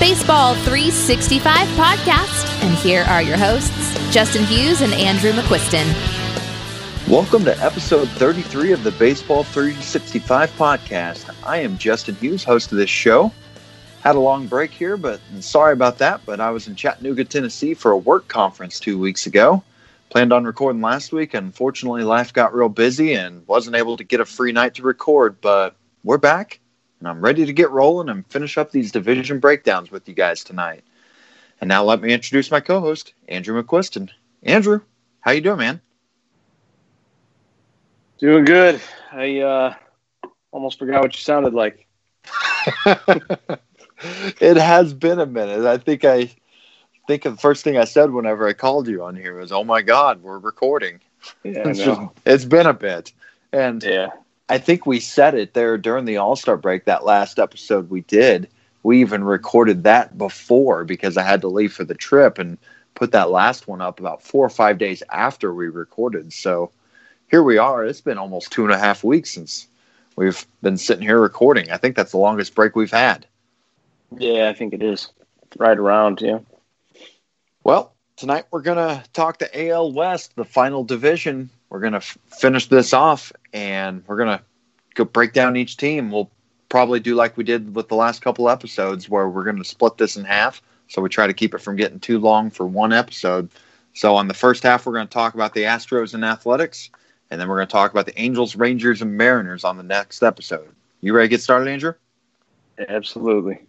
Baseball 365 podcast, and here are your hosts, Justin Hughes and Andrew McQuiston. Welcome to episode 33 of the Baseball 365 podcast. I am Justin Hughes, host of this show. Had a long break here, but sorry about that. But I was in Chattanooga, Tennessee for a work conference two weeks ago. Planned on recording last week. Unfortunately, life got real busy and wasn't able to get a free night to record. But we're back, and I'm ready to get rolling and finish up these division breakdowns with you guys tonight. And now let me introduce my co-host, Andrew McQuiston. Andrew, how you doing, man? Doing good. I uh, almost forgot what you sounded like. it has been a minute. I think I think the first thing I said whenever I called you on here was, "Oh my God, we're recording." Yeah, it's, just, it's been a bit, and yeah, I think we said it there during the All Star break. That last episode we did, we even recorded that before because I had to leave for the trip and put that last one up about four or five days after we recorded. So here we are. It's been almost two and a half weeks since we've been sitting here recording. I think that's the longest break we've had. Yeah, I think it is. Right around, yeah. Well, tonight we're going to talk to AL West, the final division. We're going to f- finish this off and we're going to go break down each team. We'll probably do like we did with the last couple episodes where we're going to split this in half. So we try to keep it from getting too long for one episode. So on the first half, we're going to talk about the Astros and Athletics, and then we're going to talk about the Angels, Rangers, and Mariners on the next episode. You ready to get started, Andrew? Absolutely.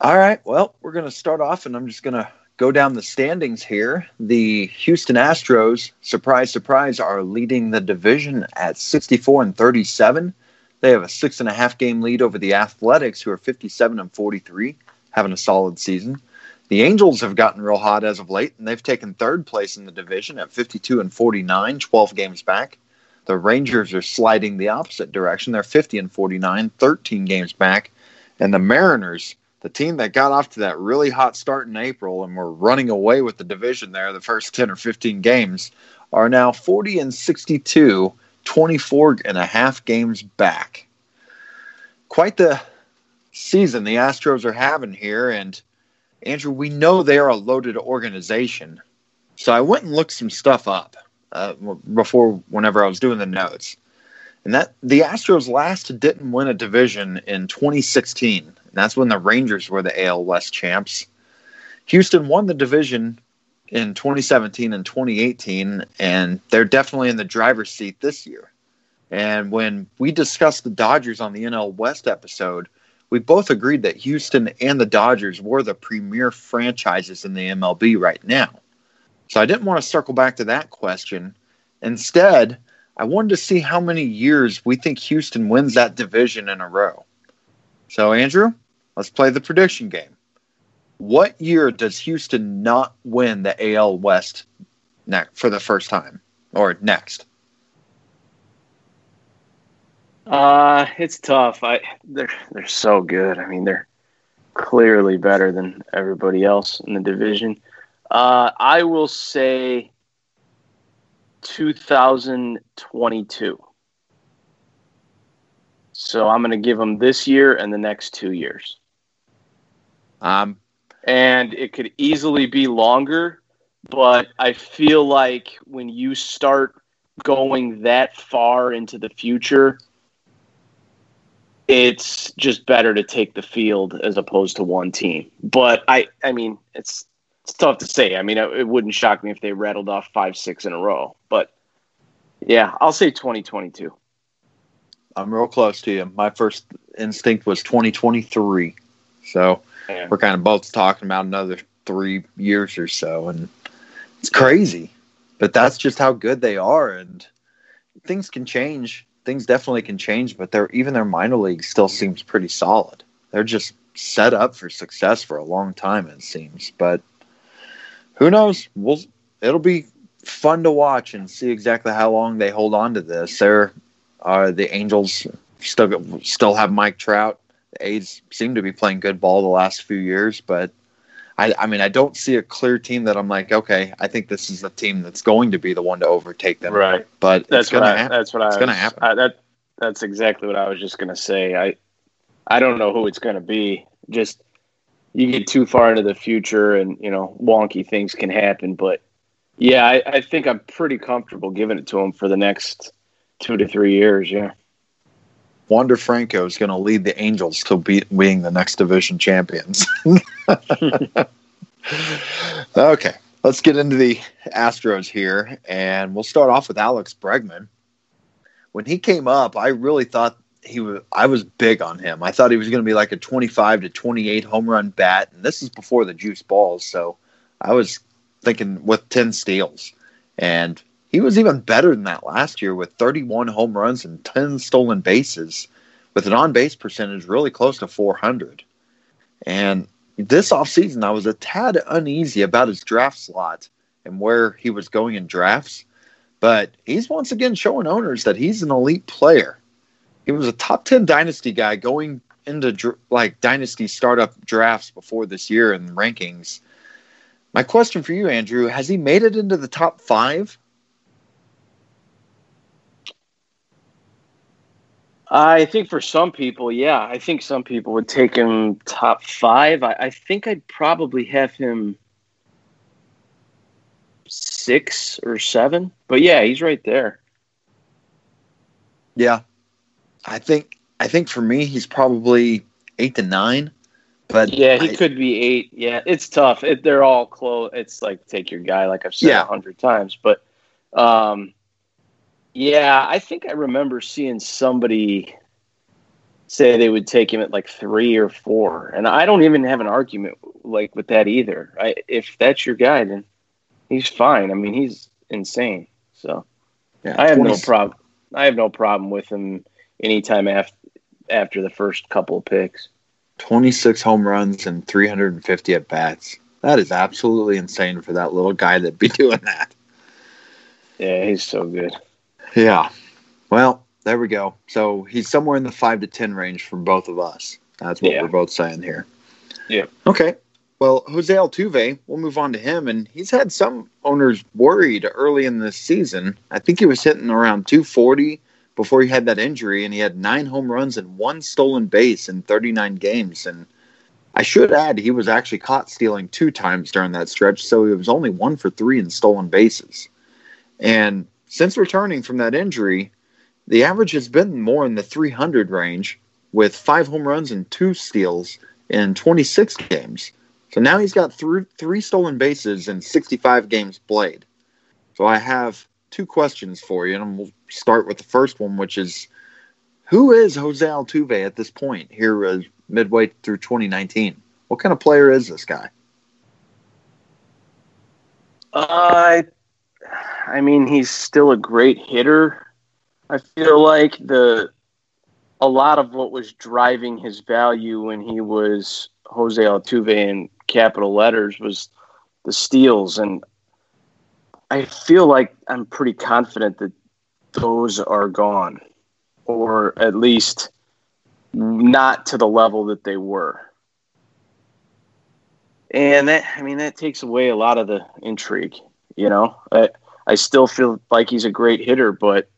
All right. Well, we're going to start off, and I'm just going to go down the standings here. The Houston Astros, surprise, surprise, are leading the division at 64 and 37. They have a six and a half game lead over the Athletics, who are 57 and 43, having a solid season. The Angels have gotten real hot as of late, and they've taken third place in the division at 52 and 49, 12 games back. The Rangers are sliding the opposite direction. They're 50 and 49, 13 games back. And the Mariners, the team that got off to that really hot start in April and were running away with the division there the first 10 or 15 games, are now 40 and 62, 24 and a half games back. Quite the season the Astros are having here. And Andrew, we know they are a loaded organization. So I went and looked some stuff up uh, before whenever I was doing the notes. And that the Astros last didn't win a division in 2016. That's when the Rangers were the AL West champs. Houston won the division in 2017 and 2018, and they're definitely in the driver's seat this year. And when we discussed the Dodgers on the NL West episode, we both agreed that Houston and the Dodgers were the premier franchises in the MLB right now. So I didn't want to circle back to that question. Instead, I wanted to see how many years we think Houston wins that division in a row. So, Andrew, let's play the prediction game. What year does Houston not win the AL West ne- for the first time or next? Uh, it's tough. I they're they're so good. I mean, they're clearly better than everybody else in the division. Uh, I will say 2022. So I'm going to give them this year and the next two years. Um, and it could easily be longer, but I feel like when you start going that far into the future, it's just better to take the field as opposed to one team. But I, I mean, it's it's tough to say. I mean, it, it wouldn't shock me if they rattled off five, six in a row. But yeah, I'll say 2022. I'm real close to you. My first instinct was 2023. So Yeah. we're kind of both talking about another three years or so. And it's crazy. But that's just how good they are. And things can change. Things definitely can change, but their even their minor league still seems pretty solid. They're just set up for success for a long time, it seems. But who knows? We'll it'll be fun to watch and see exactly how long they hold on to this. They're uh, the Angels still still have Mike Trout. The A's seem to be playing good ball the last few years, but I, I mean, I don't see a clear team that I'm like, okay, I think this is the team that's going to be the one to overtake them. Right. But That's what gonna I. happen. That's what I. It's gonna happen. I, that that's exactly what I was just gonna say. I I don't know who it's gonna be. Just you get too far into the future, and you know wonky things can happen. But yeah, I, I think I'm pretty comfortable giving it to him for the next two to three years. Yeah. Wander Franco is going to lead the Angels to be, being the next division champions. okay, let's get into the Astros here, and we'll start off with Alex Bregman. When he came up, I really thought he was. I was big on him. I thought he was going to be like a 25 to 28 home run bat, and this is before the juice balls, so I was thinking with 10 steals, and he was even better than that last year with 31 home runs and 10 stolen bases, with an on base percentage really close to 400. And this offseason, I was a tad uneasy about his draft slot and where he was going in drafts. But he's once again showing owners that he's an elite player. He was a top 10 dynasty guy going into like dynasty startup drafts before this year in rankings. My question for you, Andrew, has he made it into the top five? I think for some people, yeah, I think some people would take him top five. I, I think I'd probably have him six or seven. But yeah, he's right there. Yeah. I think I think for me he's probably eight to nine. But yeah, he I, could be eight. Yeah, it's tough. It, they're all close. It's like take your guy, like I've said a Yeah. hundred times. But um, yeah, I think I remember seeing somebody say they would take him at like three or four, and I don't even have an argument like with that either. I, if that's your guy, then he's fine. I mean, he's insane. So yeah, I have 20 no problem. I have no problem with him anytime after after the first couple of picks. 26 home runs and 350 at bats. That is absolutely insane for that little guy to be doing that. Yeah, he's so good. Yeah. Well, there we go. So he's somewhere in the five to ten range from both of us. That's what Yeah. we're both saying here. Yeah. Okay. Well, Jose Altuve, we'll move on to him, and he's had some owners worried early in this season. I think he was hitting around 240 before he had that injury, and he had nine home runs and one stolen base in 39 games. And I should add, he was actually caught stealing two times during that stretch, so he was only one for three in stolen bases. And since returning from that injury, the average has been more in the 300 range with five home runs and two steals in 26 games. So now he's got three, three stolen bases in 65 games played. So I have two questions for you, and we'll start with the first one, which is who is Jose Altuve at this point here uh, midway through 2019? What kind of player is this guy? I, I mean, he's still a great hitter. I feel like the a lot of what was driving his value when he was Jose Altuve in capital letters was the steals, and I feel like I'm pretty confident that those are gone, or at least not to the level that they were. And that, I mean, that takes away a lot of the intrigue. You know, I, I still feel like he's a great hitter, but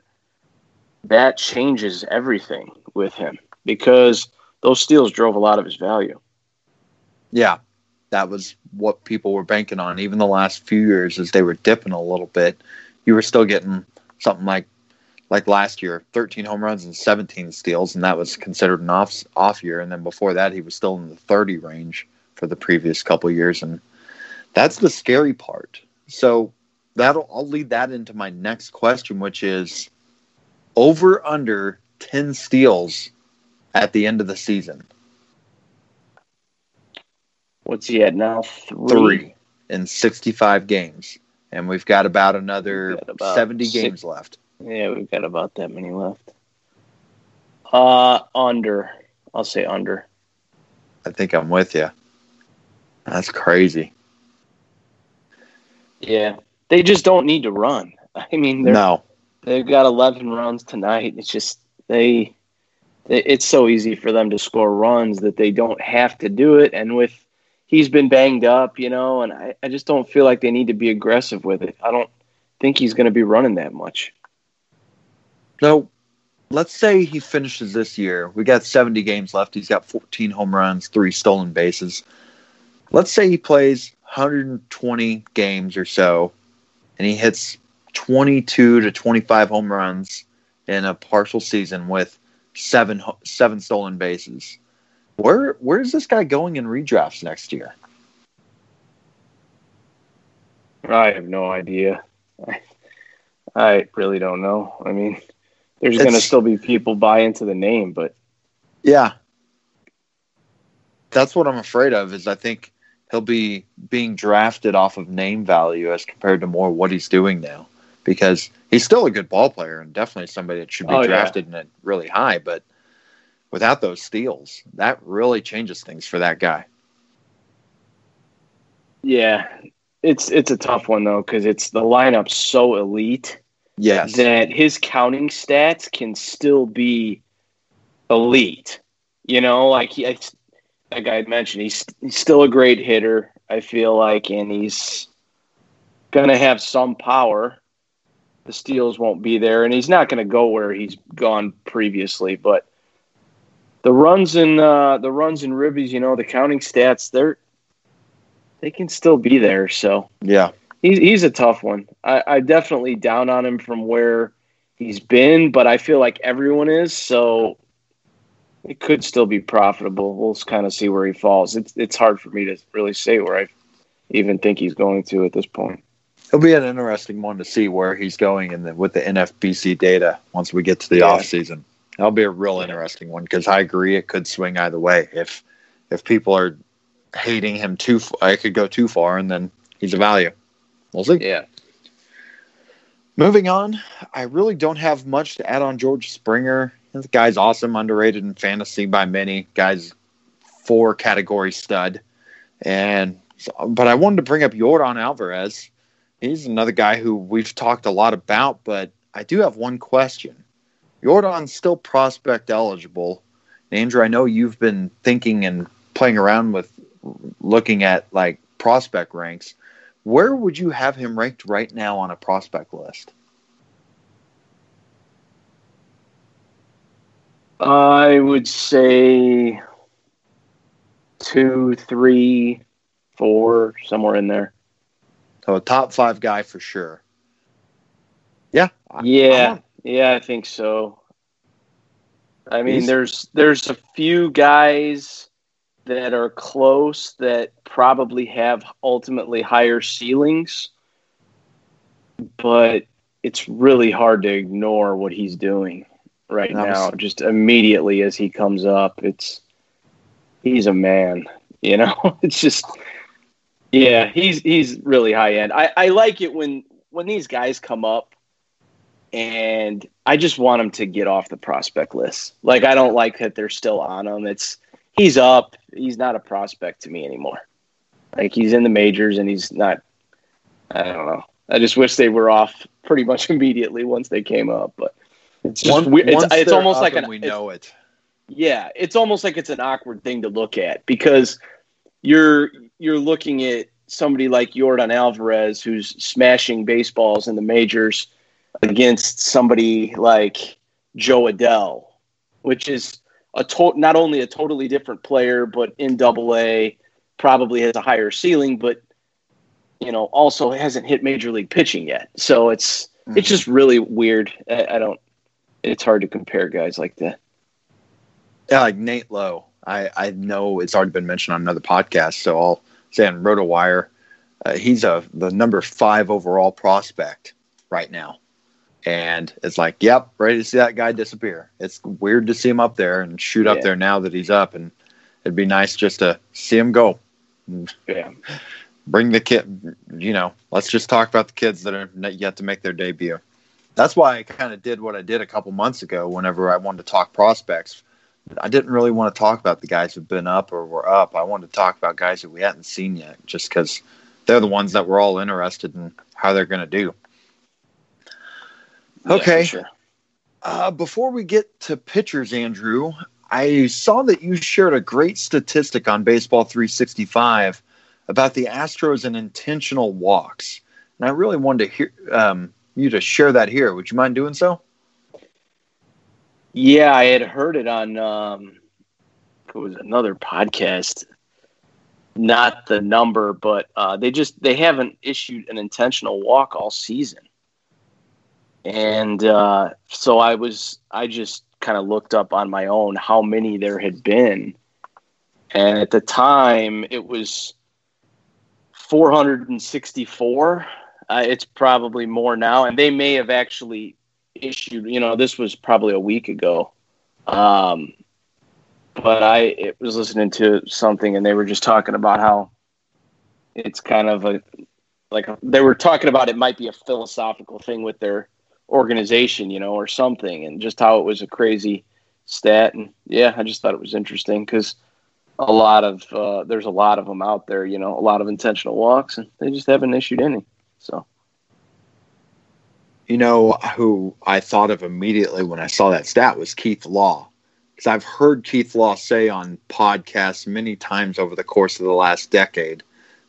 that changes everything with him because those steals drove a lot of his value. Yeah, that was what people were banking on. Even the last few years, as they were dipping a little bit, you were still getting something like like last year, 13 home runs and 17 steals, and that was considered an off off year. And then before that, he was still in the 30 range for the previous couple years, and that's the scary part. So that'll I'll lead that into my next question, which is over under 10 steals at the end of the season. What's he at now? Three. Three in 65 games. And we've got about another got about 70 six- games left. Yeah, we've got about that many left. Uh, under. I'll say under. I think I'm with you. That's crazy. Yeah, they just don't need to run. I mean, they're, No. they've got 11 runs tonight. It's just they, they. It's so easy for them to score runs that they don't have to do it. And with he's been banged up, you know, and I, I just don't feel like they need to be aggressive with it. I don't think he's going to be running that much. So let's say he finishes this year. We got 70 games left. He's got 14 home runs, three stolen bases. Let's say he plays 120 games or so, and he hits 22 to 25 home runs in a partial season with seven seven stolen bases. Where where is this guy going in redrafts next year? I have no idea. I, I really don't know. I mean, there's going to still be people buy into the name, but yeah, that's what I'm afraid of. Is I think he'll be being drafted off of name value as compared to more what he's doing now, because he's still a good ball player and definitely somebody that should be oh, drafted yeah. in really high, but without those steals, that really changes things for that guy. Yeah, it's it's a tough one though because it's the lineup so elite. Yes, that his counting stats can still be elite. You know, like he, like I mentioned, he's, he's still a great hitter. I feel like, and he's gonna have some power. The steals won't be there, and he's not going to go where he's gone previously. But the runs and uh, the runs and ribbies, you know, the counting stats, they're they can still be there. So yeah, he's he's a tough one. I, I definitely down on him from where he's been, but I feel like everyone is. So it could still be profitable. We'll kind of see where he falls. It's it's hard for me to really say where I even think he's going to at this point. It'll be an interesting one to see where he's going and with the NFBC data once we get to the yeah. off season. That'll be a real interesting one because I agree it could swing either way. If if people are hating him too. I could go too far, and then he's a value. We'll see. Yeah. Moving on, I really don't have much to add on George Springer. Guy's awesome, underrated in fantasy by many. Guy's four category stud, and so, but I wanted to bring up Yordan Alvarez. He's another guy who we've talked a lot about, but I do have one question. Yordan's still prospect eligible. Andrew, I know you've been thinking and playing around with looking at like prospect ranks, where would you have him ranked right now on a prospect list? I would say two, three, four, somewhere in there. So a top five guy for sure. Yeah. Yeah. yeah, I think so. I mean, He's, there's there's a few guys that are close that probably have ultimately higher ceilings, but it's really hard to ignore what he's doing right now. Just immediately as he comes up, it's he's a man. You know, it's just yeah, he's he's really high end. I, I like it when when these guys come up and I just want them to get off the prospect list. Like I don't like that they're still on them. It's he's up. He's not a prospect to me anymore. Like he's in the majors and he's not. I don't know. I just wish they were off pretty much immediately once they came up. But it's just weird. It's, it's almost like an. We know it. Yeah, it's almost like it's an awkward thing to look at because you're you're looking at somebody like Yordan Alvarez who's smashing baseballs in the majors against somebody like Jo Adell, which is a to- not only a totally different player, but in Double A, probably has a higher ceiling, but you know also hasn't hit major league pitching yet. So it's mm-hmm. it's just really weird. I, I, don't. It's hard to compare guys like that. Yeah, like Nate Lowe. I I know it's already been mentioned on another podcast, so I'll say on RotoWire, uh, he's a the number five overall prospect right now and it's like, yep, ready to see that guy disappear. It's weird to see him up there and shoot up there now that he's up, and it'd be nice just to see him go. Yeah. Bring the kid, you know, let's just talk about the kids that are yet to make their debut. That's why I kind of did what I did a couple months ago whenever I wanted to talk prospects. I didn't really want to talk about the guys who've been up or were up. I wanted to talk about guys that we hadn't seen yet, just because they're the ones that we're all interested in how they're going to do. Okay. Yeah, sure. uh, before we get to pitchers, Andrew, I saw that you shared a great statistic on Baseball 365 about the Astros and intentional walks, and I really wanted to hear um, you to share that here. Would you mind doing so? Yeah, I had heard it on um, it was another podcast. Not the number, but uh, they just they haven't issued an intentional walk all season, and uh, so I was I just kind of looked up on my own how many there had been, and at the time it was 464. Uh, it's probably more now, and they may have actually issued. You know, this was probably a week ago. Um, but I was listening to something and they were just talking about how it's kind of a like they were talking about it might be a philosophical thing with their organization, you know, or something, and just how it was a crazy stat. And yeah, I just thought it was interesting because a lot of uh, there's a lot of them out there, you know, a lot of intentional walks, and they just haven't issued any. So, you know, who I thought of immediately when I saw that stat was Keith Law because I've heard Keith Law say on podcasts many times over the course of the last decade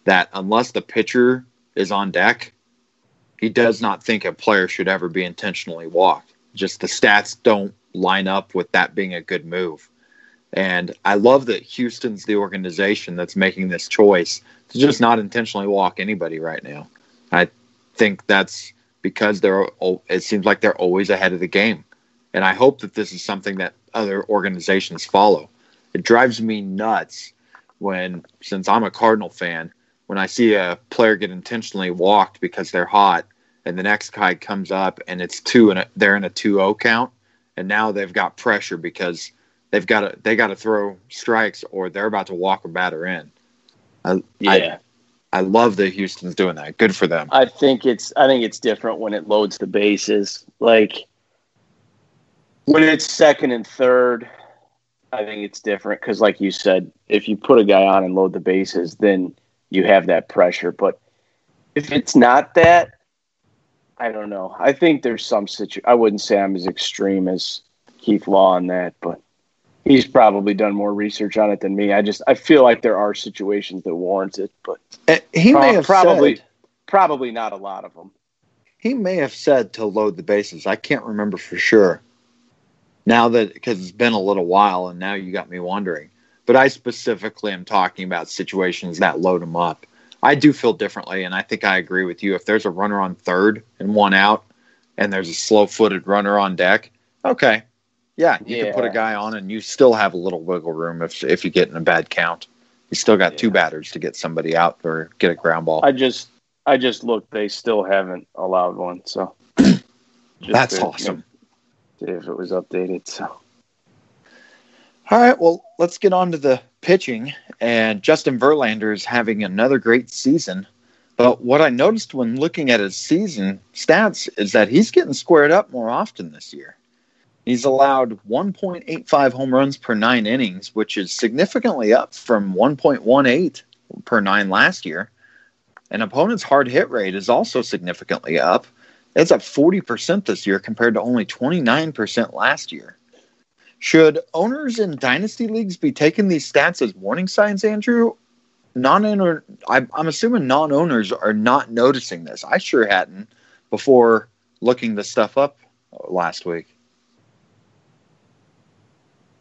that unless the pitcher is on deck, he does not think a player should ever be intentionally walked. Just the stats don't line up with that being a good move. And I love that Houston's the organization that's making this choice to just not intentionally walk anybody right now. I think that's because they're it seems like they're always ahead of the game. And I hope that this is something that other organizations follow. It drives me nuts when, since I'm a Cardinal fan, when I see a player get intentionally walked because they're hot, and the next guy comes up and it's two and they're in a 2-0 count, and now they've got pressure because they've got to they got to throw strikes or they're about to walk a batter in. I, yeah. I, I love that Houston's doing that. Good for them. I think it's I think it's different when it loads the bases. Like when it's second and third, I think it's different because, like you said, if you put a guy on and load the bases, then you have that pressure. But if it's not that, I don't know. I think there's some situ. I wouldn't say I'm as extreme as Keith Law on that, but he's probably done more research on it than me. I just I feel like there are situations that warrant it, but uh, he may have probably said, probably not a lot of them. He may have said to load the bases. I can't remember for sure now that because it's been a little while and now you got me wondering but i specifically am talking about situations that load them up i do feel differently and i think i agree with you if there's a runner on third and one out and there's a slow-footed runner on deck okay yeah you yeah. can put a guy on and you still have a little wiggle room if, if you get in a bad count you still got yeah. two batters to get somebody out or get a ground ball i just i just looked they still haven't allowed one so that's awesome if it was updated. So. All right, well, let's get on to the pitching. And Justin Verlander is having another great season. But what I noticed when looking at his season stats is that he's getting squared up more often this year. He's allowed 1.85 home runs per nine innings, which is significantly up from 1.18 per nine last year. An opponent's hard hit rate is also significantly up it's up 40% this year compared to only 29% last year. Should owners in dynasty leagues be taking these stats as warning signs, Andrew? Non-owner, I'm assuming non-owners are not noticing this. I sure hadn't before looking this stuff up last week.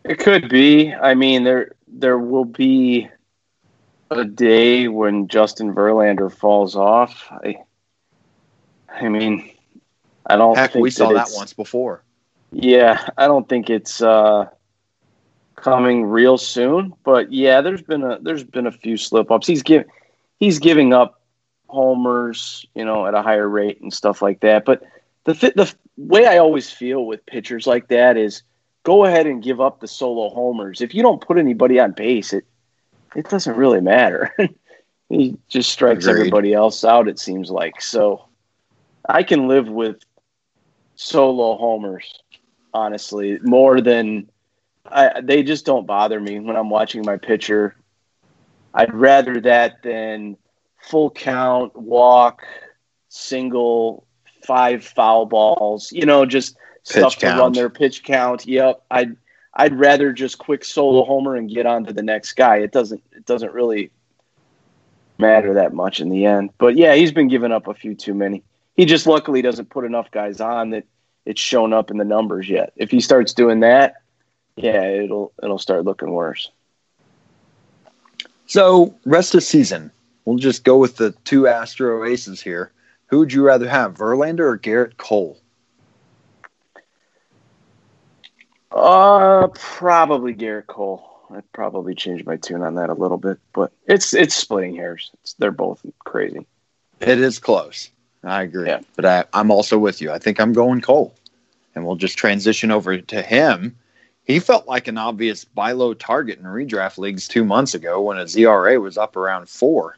It could be. I mean, there there will be a day when Justin Verlander falls off. I, I mean, I don't. Heck, we saw that once before. Yeah, I don't think it's uh, coming real soon. But yeah, there's been a there's been a few slip ups. He's giving he's giving up homers, you know, at a higher rate and stuff like that. But the the way I always feel with pitchers like that is go ahead and give up the solo homers. If you don't put anybody on base, it it doesn't really matter. he just strikes Agreed. everybody else out. It seems like so. I can live with solo homers, honestly, more than I, they just don't bother me when I'm watching my pitcher. I'd rather that than full count, walk, single, five foul balls, you know, just pitch stuff count. to run their pitch count. Yep. I'd I'd rather just quick solo homer and get on to the next guy. It doesn't it doesn't really matter that much in the end. But yeah, he's been giving up a few too many he just luckily doesn't put enough guys on that it's shown up in the numbers yet. If he starts doing that, yeah, it'll it'll start looking worse. So rest of season, we'll just go with the two Astro aces here. Who would you rather have, Verlander or Gerrit Cole? Uh, probably Gerrit Cole. I'd probably change my tune on that a little bit, but it's it's splitting hairs. It's, they're both crazy. It is close. I agree. Yeah. But I, I'm also with you. I think I'm going Cole. And we'll just transition over to him. He felt like an obvious buy low target in redraft leagues two months ago when his ERA was up around four.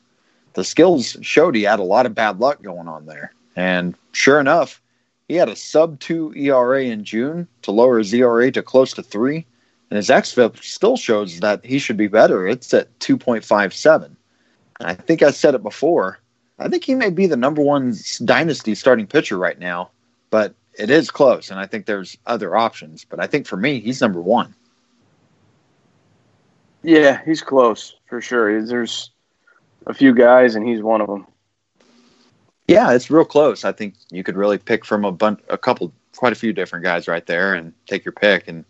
The skills showed he had a lot of bad luck going on there. And sure enough, he had a sub two ERA in June to lower his ERA to close to three. And his XFIP still shows that he should be better. It's at 2.57. And I think I said it before. I think he may be the number one dynasty starting pitcher right now, but it is close. And I think there's other options. But I think for me, he's number one. Yeah, he's close for sure. There's a few guys, and he's one of them. Yeah, it's real close. I think you could really pick from a bunch, a couple, quite a few different guys right there, and take your pick. And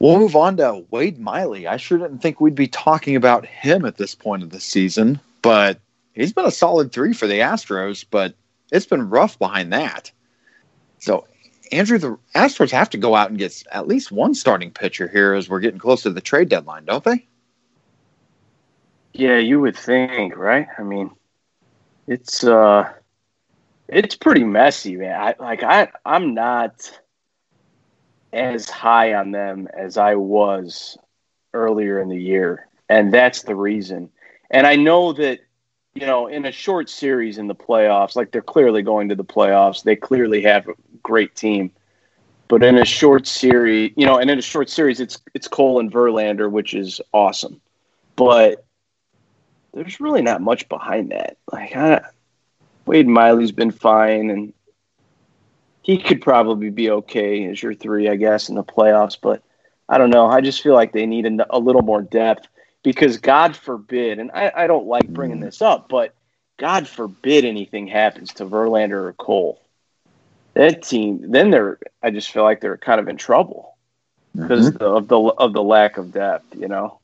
we'll move on to Wade Miley. I sure didn't think we'd be talking about him at this point of the season, but he's been a solid three for the Astros. But it's been rough behind that. So, Andrew, the Astros have to go out and get at least one starting pitcher here as we're getting close to the trade deadline, don't they? Yeah, you would think, right? I mean, it's uh it's pretty messy, man. I like I I'm not as high on them as I was earlier in the year. And that's the reason. And I know that, you know, in a short series in the playoffs, like they're clearly going to the playoffs, they clearly have a great team. But in a short series, you know, and in a short series, it's it's Cole and Verlander, which is awesome. But there's really not much behind that. Like I, Wade Miley's been fine, and he could probably be okay as your three, I guess, in the playoffs. But I don't know. I just feel like they need a, a little more depth because God forbid, and I, I don't like bringing this up, but God forbid anything happens to Verlander or Cole. That team, then they're. I just feel like they're kind of in trouble because mm-hmm. of the of the lack of depth. You know.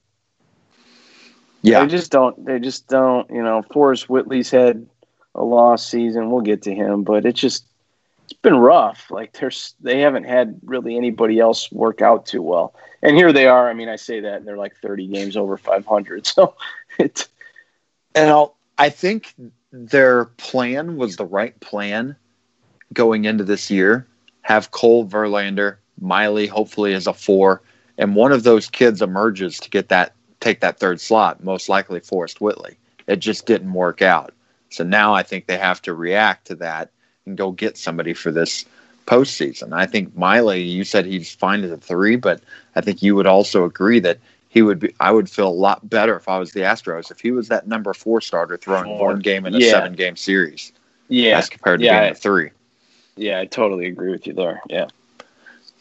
Yeah. They just don't. They just don't. You know, Forrest Whitley's had a lost season. We'll get to him, but it's just it's been rough. Like there's they haven't had really anybody else work out too well. And here they are. I mean, I say that and they're like 30 games over 500. So it's And I'll, I think their plan was the right plan going into this year. Have Cole Verlander, Miley, hopefully as a four, and one of those kids emerges to get that take that third slot, most likely Forrest Whitley. It just didn't work out. So now I think they have to react to that and go get somebody for this postseason. I think Miley, you said he's fine as a three, but I think you would also agree that he would be. I would feel a lot better if I was the Astros if he was that number four starter throwing four. one game in a yeah. seven game series. Yeah, as compared to yeah, being a three. Yeah, I totally agree with you there. Yeah,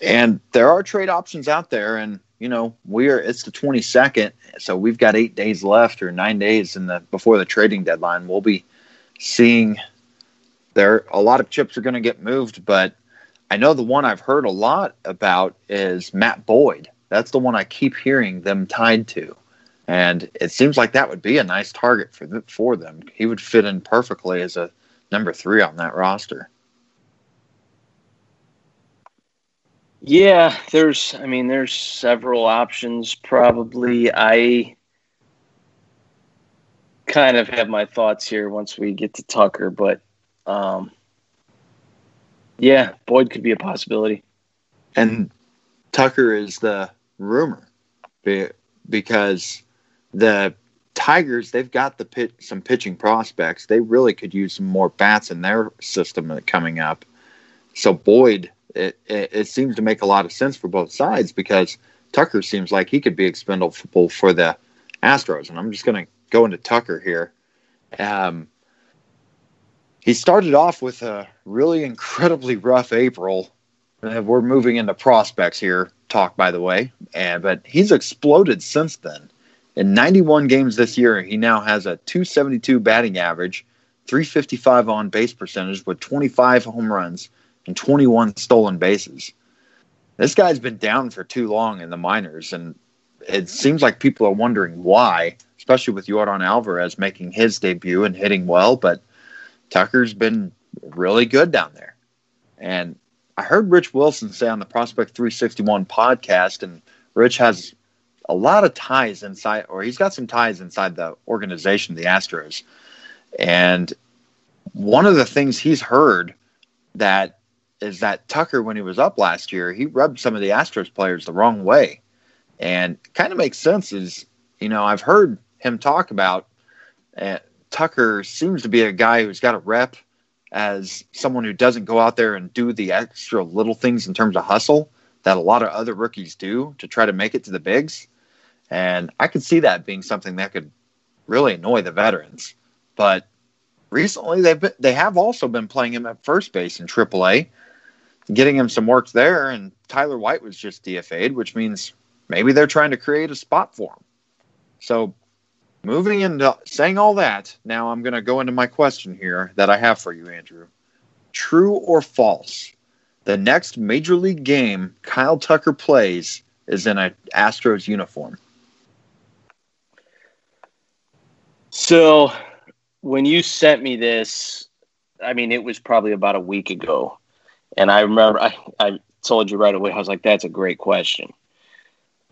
and there are trade options out there, and you know, we are it's the 22nd, so we've got 8 days left or 9 days in the before the trading deadline. We'll be seeing there a lot of chips are going to get moved, but I know the one I've heard a lot about is Matt Boyd. That's the one I keep hearing them tied to. And it seems like that would be a nice target for the, for them. He would fit in perfectly as a number 3 on that roster. Yeah, there's I mean there's several options probably. I kind of have my thoughts here once we get to Tucker, but um yeah, Boyd could be a possibility. And Tucker is the rumor because the Tigers, they've got the pit, some pitching prospects. They really could use some more bats in their system coming up. So Boyd it, it, it, seems to make a lot of sense for both sides because Tucker seems like he could be expendable for the Astros. And I'm just going to go into Tucker here. Um, he started off with a really incredibly rough April. Uh, we're moving into prospects here, talk by the way, and but he's exploded since then. In 91 games this year, he now has a 272 batting average, 355 on base percentage with 25 home runs, and 21 stolen bases. This guy's been down for too long in the minors, and it seems like people are wondering why, especially with Yordan Alvarez making his debut and hitting well. But Tucker's been really good down there. And I heard Rich Wilson say on the Prospect 361 podcast, and Rich has a lot of ties inside, or he's got some ties inside the organization, the Astros. And one of the things he's heard that is that Tucker, when he was up last year, he rubbed some of the Astros players the wrong way. And kind of makes sense is, you know, I've heard him talk about uh, Tucker seems to be a guy who's got a rep as someone who doesn't go out there and do the extra little things in terms of hustle that a lot of other rookies do to try to make it to the bigs. And I could see that being something that could really annoy the veterans. But recently they've been, they have also been playing him at first base in AAA, getting him some work there. And Tyler White was just DFA'd, which means maybe they're trying to create a spot for him. So moving into saying all that, now I'm going to go into my question here that I have for you, Andrew. True or false? The next major league game Kyle Tucker plays is in a Astros uniform. So, when you sent me this, I mean, it was probably about a week ago. And I remember I, I told you right away, I was like, that's a great question.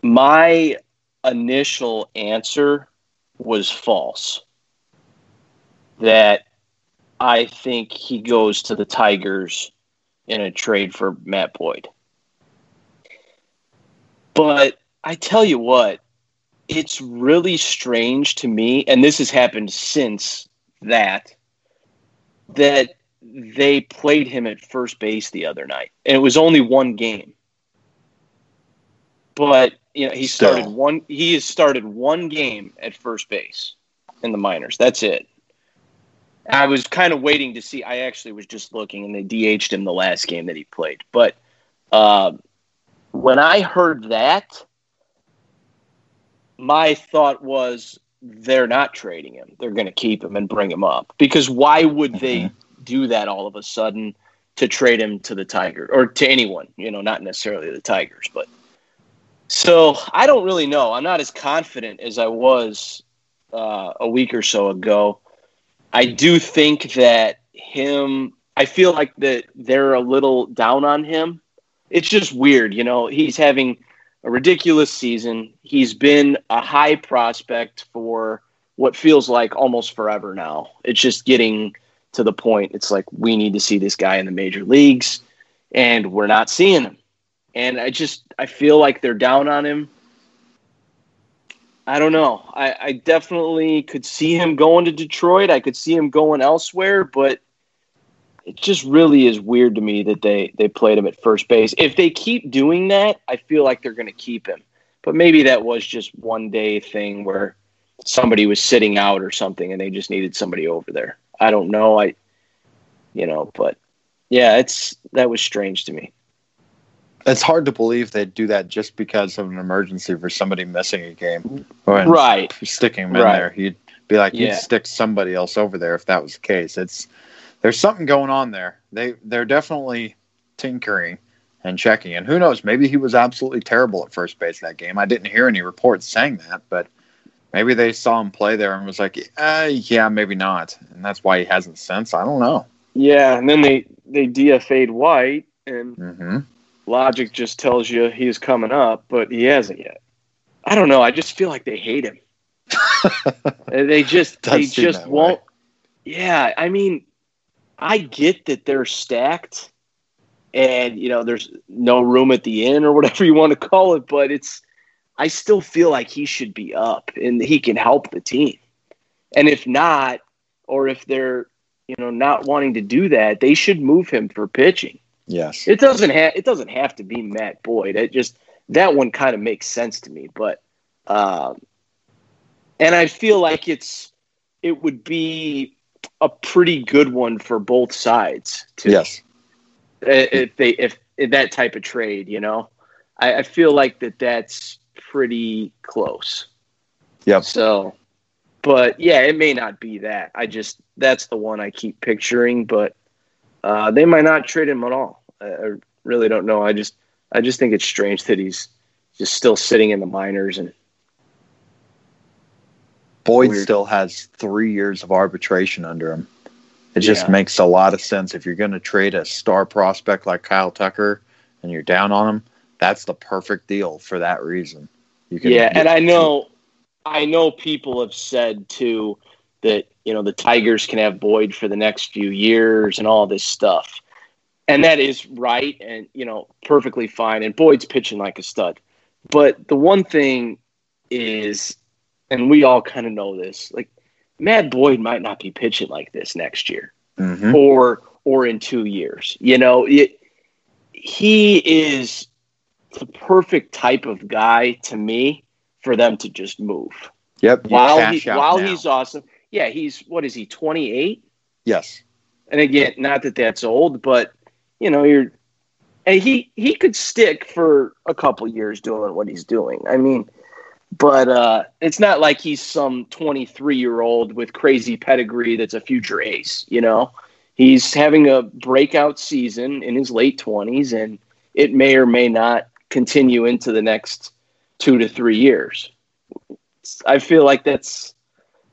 My initial answer was false. That I think he goes to the Tigers in a trade for Matt Boyd. But I tell you what, it's really strange to me, and this has happened since that, that they played him at first base the other night. And it was only one game. But you know, he started Still. one he has started one game at first base in the minors. That's it. I was kind of waiting to see. I actually was just looking, and they DH'd him the last game that he played. But uh, when I heard that, my thought was they're not trading him. They're going to keep him and bring him up because why would mm-hmm. they do that all of a sudden to trade him to the Tigers or to anyone? You know, not necessarily the Tigers, but so I don't really know. I'm not as confident as I was uh, a week or so ago. I do think that him. I feel like that they're a little down on him. It's just weird, you know. He's having a ridiculous season. He's been a high prospect for what feels like almost forever now. It's just getting to the point. It's like we need to see this guy in the major leagues, and we're not seeing him. And I just I feel like they're down on him. I don't know. I, I definitely could see him going to Detroit. I could see him going elsewhere, but it just really is weird to me that they they played him at first base. If they keep doing that, I feel like they're going to keep him. But maybe that was just one day thing where somebody was sitting out or something and they just needed somebody over there. I don't know. I you know, but yeah, it's that was strange to me. It's hard to believe they'd do that just because of an emergency for somebody missing a game. Right. Sticking him in right. there. You'd be like, you'd yeah. stick somebody else over there if that was the case. It's there's something going on there. They they're definitely tinkering and checking. And who knows? Maybe he was absolutely terrible at first base that game. I didn't hear any reports saying that, but maybe they saw him play there and was like, uh, yeah, maybe not, and that's why he hasn't since. I don't know. Yeah, and then they they DFA'd White, and mm-hmm. logic just tells you he's coming up, but he hasn't yet. I don't know. I just feel like they hate him. they just they just won't. Way. Yeah, I mean, I get that they're stacked and you know there's no room at the inn or whatever you want to call it but it's I still feel like he should be up and he can help the team. And if not or if they're you know not wanting to do that, they should move him for pitching. Yes. It doesn't have it doesn't have to be Matt Boyd. It just that one kind of makes sense to me, but um and I feel like it's it would be a pretty good one for both sides. Too. Yes. If they if, if that type of trade, you know, I, I feel like that that's pretty close. Yep. So, but yeah, it may not be that. I just that's the one I keep picturing, but uh, they might not trade him at all. I, I really don't know. I just I just think it's strange that he's just still sitting in the minors and Boyd Weird. still has three years of arbitration under him. It just Yeah. makes a lot of sense if you're going to trade a star prospect like Kyle Tucker and you're down on him. That's the perfect deal for that reason. You yeah, and I know, I know people have said too that you know the Tigers can have Boyd for the next few years and all this stuff, and that is right and you know perfectly fine. And Boyd's pitching like a stud, but the one thing is, and we all kind of know this, like Matt Boyd might not be pitching like this next year Mhm. or or in two years. You know, it, he is the perfect type of guy to me for them to just move. Yep. while he, while now. he's awesome, yeah, he's what is he twenty eight? yes, And again, not that that's old, but you know, you're and he he could stick for a couple years doing what he's doing. I mean, but uh, it's not like he's some 23 year old with crazy pedigree that's a future ace. You know, he's having a breakout season in his late 20s, and it may or may not continue into the next two to three years. I feel like that's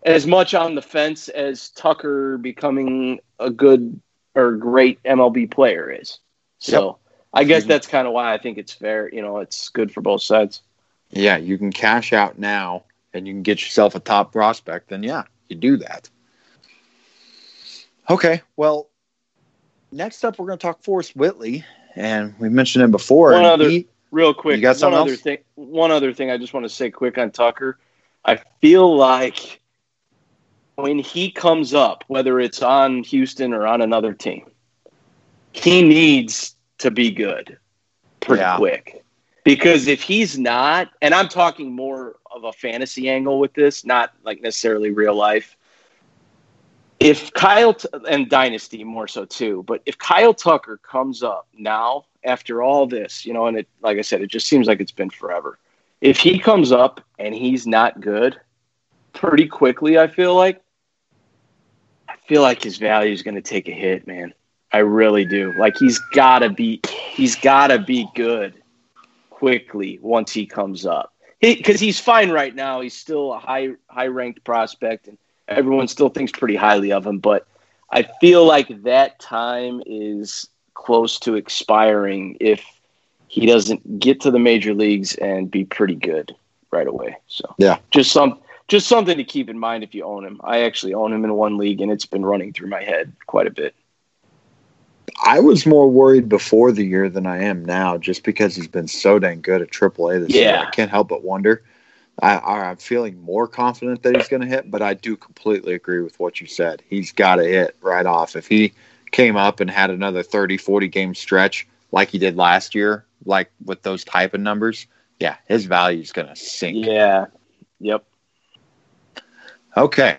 as much on the fence as Tucker becoming a good or great MLB player is. So I guess Mhm. that's kind of why I think it's fair. You know, it's good for both sides. yeah, you can cash out now and you can get yourself a top prospect. Then yeah, you do that. Okay, well, next up we're going to talk Forrest Whitley, and we mentioned him before. One other- he- Real quick, You got one something other thing. One other thing I just want to say quick on Tucker. I feel like when he comes up, whether it's on Houston or on another team, he needs to be good pretty Yeah. quick. Because if he's not, and I'm talking more of a fantasy angle with this, not like necessarily real life. If Kyle and Dynasty more so too, but if Kyle Tucker comes up now after all this, you know, and it like I said, it just seems like it's been forever. If he comes up and he's not good, pretty quickly, I feel like I feel like his value is going to take a hit, man. I really do. Like he's got to be he's got to be good quickly once he comes up. Because he's fine right now. He's still a high high ranked prospect, and everyone still thinks pretty highly of him. But I feel like that time is close to expiring if he doesn't get to the major leagues and be pretty good right away. So Yeah. just some just something to keep in mind if you own him. I actually own him in one league, and it's been running through my head quite a bit. I was more worried before the year than I am now, just because he's been so dang good at AAA this year. I can't help but wonder. I, I'm feeling more confident that he's going to hit, but I do completely agree with what you said. He's got to hit right off. If he came up and had another 30, 40 game stretch like he did last year, like with those type of numbers, yeah, his value is going to sink. Yeah. Yep. Okay.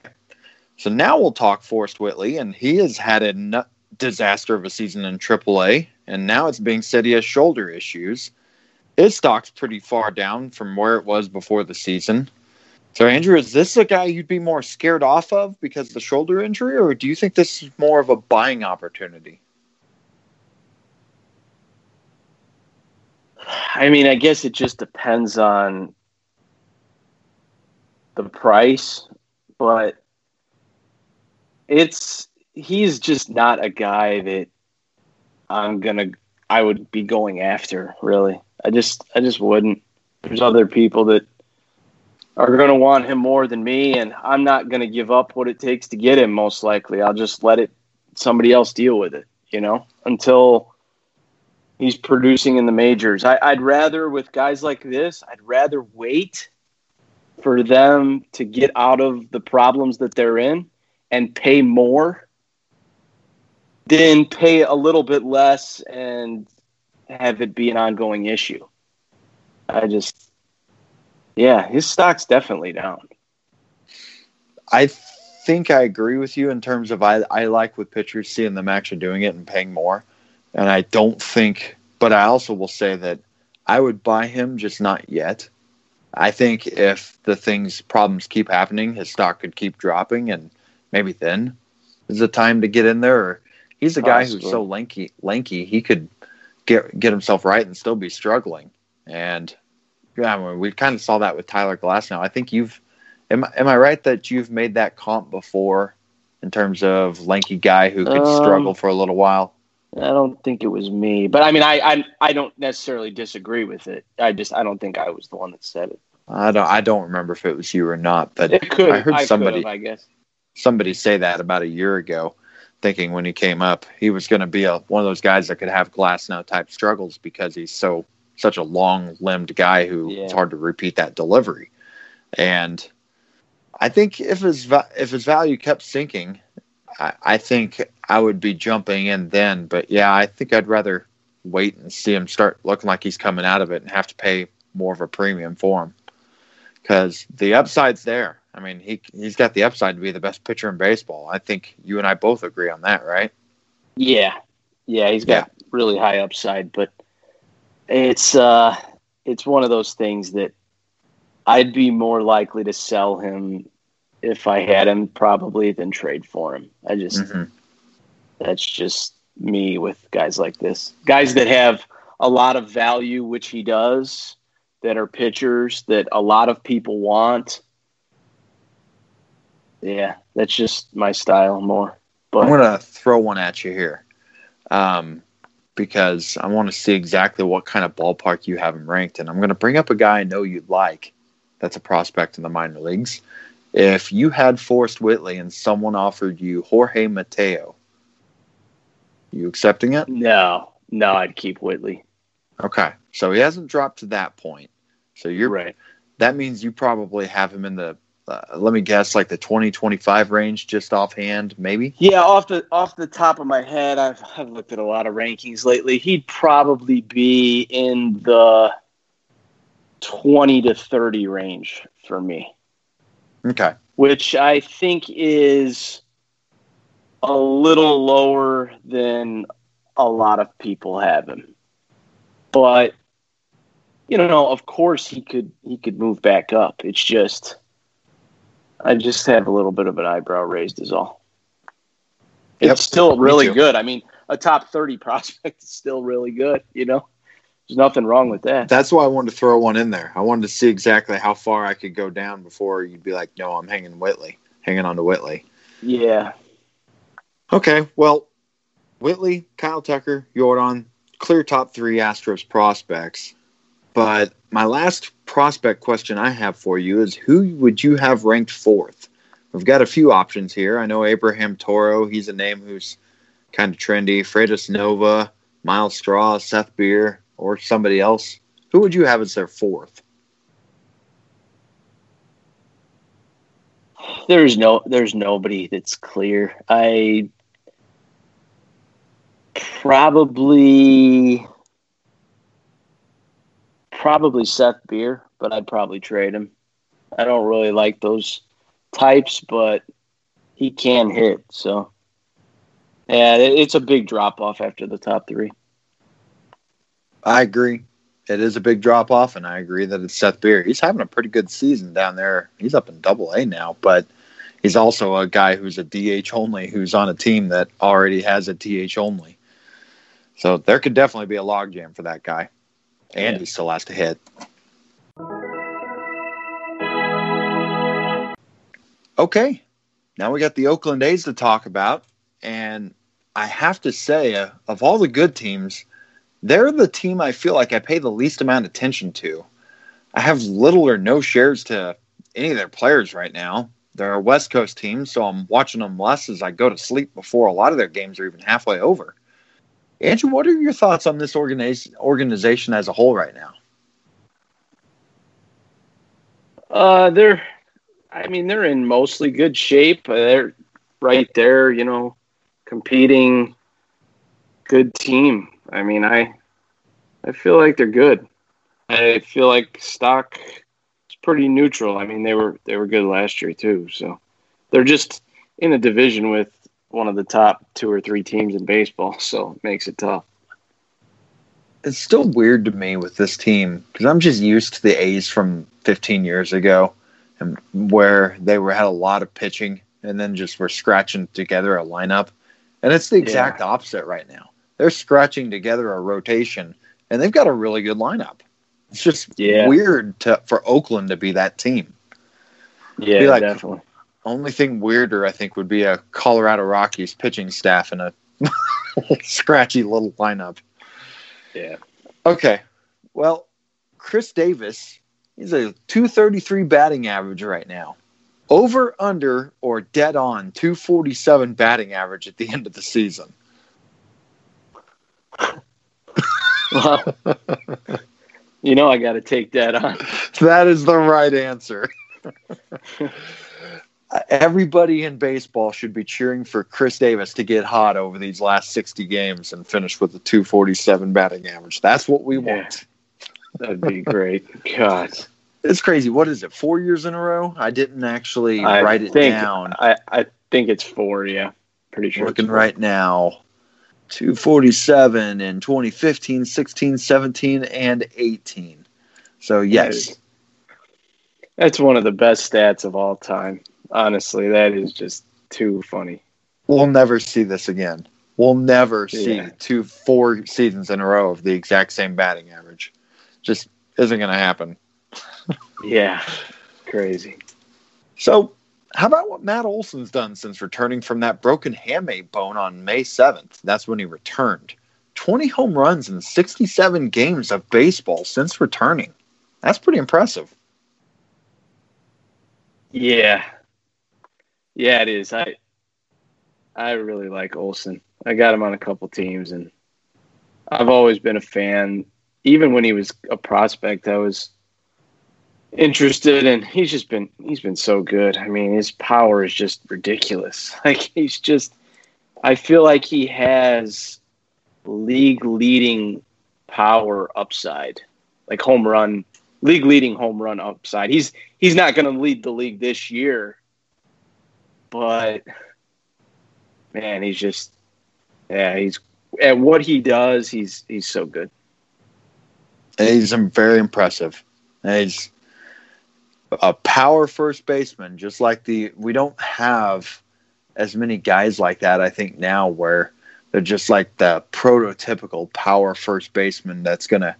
So now we'll talk Forrest Whitley, and he has had a disaster of a season in AAA, and now it's being said he has shoulder issues. His stock's pretty far down from where it was before the season. So, Andrew, is this a guy you'd be more scared off of because of the shoulder injury, or do you think this is more of a buying opportunity? I mean, I guess it just depends on the price, but it's he's just not a guy that I'm gonna I would be going after, really. I just I just wouldn't. There's other people that are gonna want him more than me and I'm not gonna give up what it takes to get him most likely. I'll just let it somebody else deal with it, you know, until he's producing in the majors. I, I'd rather, with guys like this, I'd rather wait for them to get out of the problems that they're in and pay more than pay a little bit less and have it be an ongoing issue. I just, yeah, his stock's definitely down. I think I agree with you in terms of I, I like with pitchers seeing them actually doing it and paying more. And I don't think, but I also will say that I would buy him, just not yet. I think if the things, problems keep happening, his stock could keep dropping, and maybe then is the time to get in there. Or he's a guy who's Possibly. so lanky, lanky, he could get get himself right and still be struggling. And yeah, I mean, we kind of saw that with Tyler Glasnow, I think you've am am I right that you've made that comp before in terms of lanky guy who could um, struggle for a little while? I don't think it was me, but I mean, I, I I don't necessarily disagree with it. I just I don't think I was the one that said it. I don't I don't remember if it was you or not, but it could. I heard I somebody. I guess somebody say that about a year ago, thinking when he came up he was going to be a one of those guys that could have Glasnow type struggles because he's so such a long limbed guy who yeah. it's hard to repeat that delivery, and I think if his if his value kept sinking, I, I think I would be jumping in then. But yeah, I think I'd rather wait and see him start looking like he's coming out of it and have to pay more of a premium for him because the upside's there. I mean, he he's got the upside to be the best pitcher in baseball. I think you and I both agree on that, right? Yeah, yeah, he's got yeah. really high upside, but it's uh, it's one of those things that I'd be more likely to sell him if I had him probably than trade for him. I just mm-hmm. that's just me with guys like this. Guys that have a lot of value, which he does, that are pitchers that a lot of people want. Yeah, that's just my style more. But I'm gonna throw one at you here, um, because I want to see exactly what kind of ballpark you have him ranked, and I'm gonna bring up a guy I know you'd like. That's a prospect in the minor leagues. If you had Forrest Whitley and someone offered you Jorge Mateo, you accepting it? No, no, I'd keep Whitley. Okay, so he hasn't dropped to that point. So you're right. That means you probably have him in the uh, let me guess, like the 2025 range, just offhand, maybe. Yeah, off the off the top of my head, I've I've looked at a lot of rankings lately. He'd probably be in the 20 to 30 range for me. Okay. Which I think is a little lower than a lot of people have him. But you know, of course he could he could move back up. It's just I just have a little bit of an eyebrow raised is all. It's yep, still really good. I mean, a top 30 prospect is still really good, you know. There's nothing wrong with that. That's why I wanted to throw one in there. I wanted to see exactly how far I could go down before you'd be like, no, I'm hanging Whitley, hanging on to Whitley. Yeah. Okay. Well, Whitley, Kyle Tucker, Yordan, clear top three Astros prospects. But my last prospect question I have for you is who would you have ranked fourth? We've got a few options here. I know Abraham Toro, he's a name who's kind of trendy. Freudis Nova, Myles Straw, Seth Beer, or somebody else, who would you have as their fourth? There's no there's nobody that's clear. I probably probably Seth Beer, but I'd probably trade him. I don't really like those types, but he can hit. So, yeah, it's a big drop off after the top three. I agree. It is a big drop off, and I agree that it's Seth Beer. He's having a pretty good season down there. He's up in Double A now, but he's also a guy who's a DH only, who's on a team that already has a DH only. So there could definitely be a logjam for that guy, and yeah. he still has to hit. Okay, now we got the Oakland A's to talk about, and I have to say, uh, of all the good teams, they're the team I feel like I pay the least amount of attention to. I have little or no shares to any of their players right now. They're a West Coast team, so I'm watching them less as I go to sleep before a lot of their games are even halfway over. Andrew, what are your thoughts on this organiz- organization as a whole right now? Uh, they're, I mean, they're in mostly good shape. They're right there, you know, competing. Good team. I mean, I I feel like they're good. I feel like stock is pretty neutral. I mean, they were they were good last year too. So they're just in a division with one of the top two or three teams in baseball. So it makes it tough. It's still weird to me with this team because I'm just used to the A's from 15 years ago, and where they were had a lot of pitching and then just were scratching together a lineup, and it's the exact yeah. opposite right now they're scratching together a rotation, and they've got a really good lineup. It's just Yeah. weird to, for Oakland to be that team. Yeah, like- definitely. Only thing weirder, I think, would be a Colorado Rockies pitching staff and a scratchy little lineup. Yeah. Okay. Well, Chris Davis, he's a 233 batting average right now. Over, under, or dead on 247 batting average at the end of the season. Well, you know, I got to take that on. That is the right answer. Everybody in baseball should be cheering for Chris Davis to get hot over these last 60 games and finish with a 247 batting average. That's what we Yeah. want. That'd be great. God, It's crazy. What is it? Four years in a row? I didn't actually I write it think down. I, I think it's four. Yeah, pretty sure. Looking right now. 247 in 2015, 16, 17, and 18. So, yes. That's one of the best stats of all time. Honestly, that is just too funny. We'll never see this again. We'll never see Yeah. two, four seasons in a row of the exact same batting average. Just isn't going to happen. Yeah, crazy. So, how about what Matt Olson's done since returning from that broken hamate bone on May 7th? That's when he returned. 20 home runs in 67 games of baseball since returning. That's pretty impressive. Yeah, yeah, it is. I I really like Olson. I got him on a couple teams, and I've always been a fan. Even when he was a prospect, I was interested, and he's just been he's been so good. I mean, his power is just ridiculous. Like he's just, I feel like he has league leading power upside, like home run league leading home run upside. He's he's not going to lead the league this year, but man, he's just yeah, he's at what he does. He's he's so good. He's very impressive. He's a power first baseman, just like the we don't have as many guys like that. I think now where they're just like the prototypical power first baseman that's gonna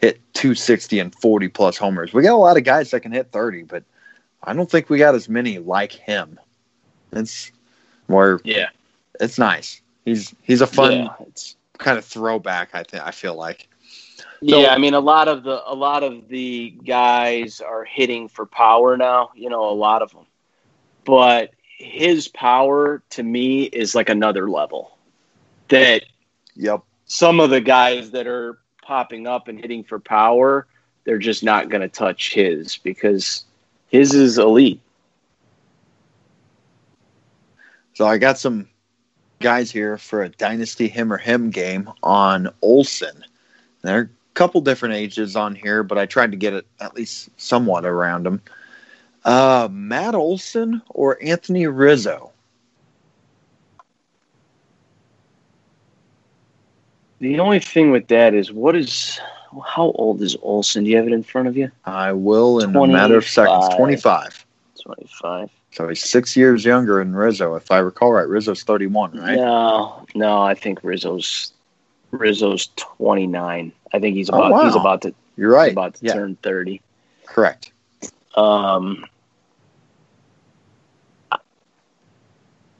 hit 260 and 40 plus homers. We got a lot of guys that can hit 30, but I don't think we got as many like him. It's more. Yeah, It's nice. He's he's a fun yeah, it's, kind of throwback. I think I feel like. yeah. I mean, a lot of the a lot of the guys are hitting for power now. You know, a lot of them, but his power to me is like another level. That Yep. some of the guys that are popping up and hitting for power, they're just not going to touch his because his is elite. So I got some guys here for a dynasty him or him game on Olson. There are a couple different ages on here, but I tried to get it at least somewhat around them. Uh, Matt Olson or Anthony Rizzo? The only thing with that is what is how old is Olson? Do you have it in front of you? I will in a matter of seconds. 25. 25. 25. So he's six years younger than Rizzo, if I recall right. Rizzo's 31, right? No, no, I think Rizzo's Rizzo's 29. I think he's Oh, about he's about to You're right. about to Yeah, turn 30. correct. Um,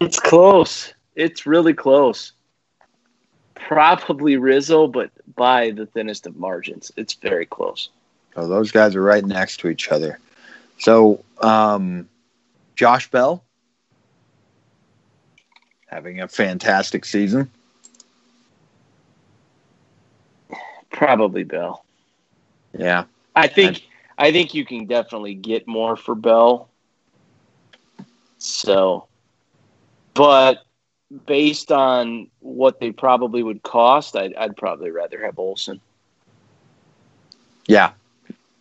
it's close. It's really close. Probably Rizzo, but by the thinnest of margins. It's very close. So those guys are right next to each other. So um, Josh Bell having a fantastic season. Probably Bell. Yeah. I think I think you can definitely get more for Bell. So, but based on what they probably would cost, I'd, I'd probably rather have Olson. Yeah.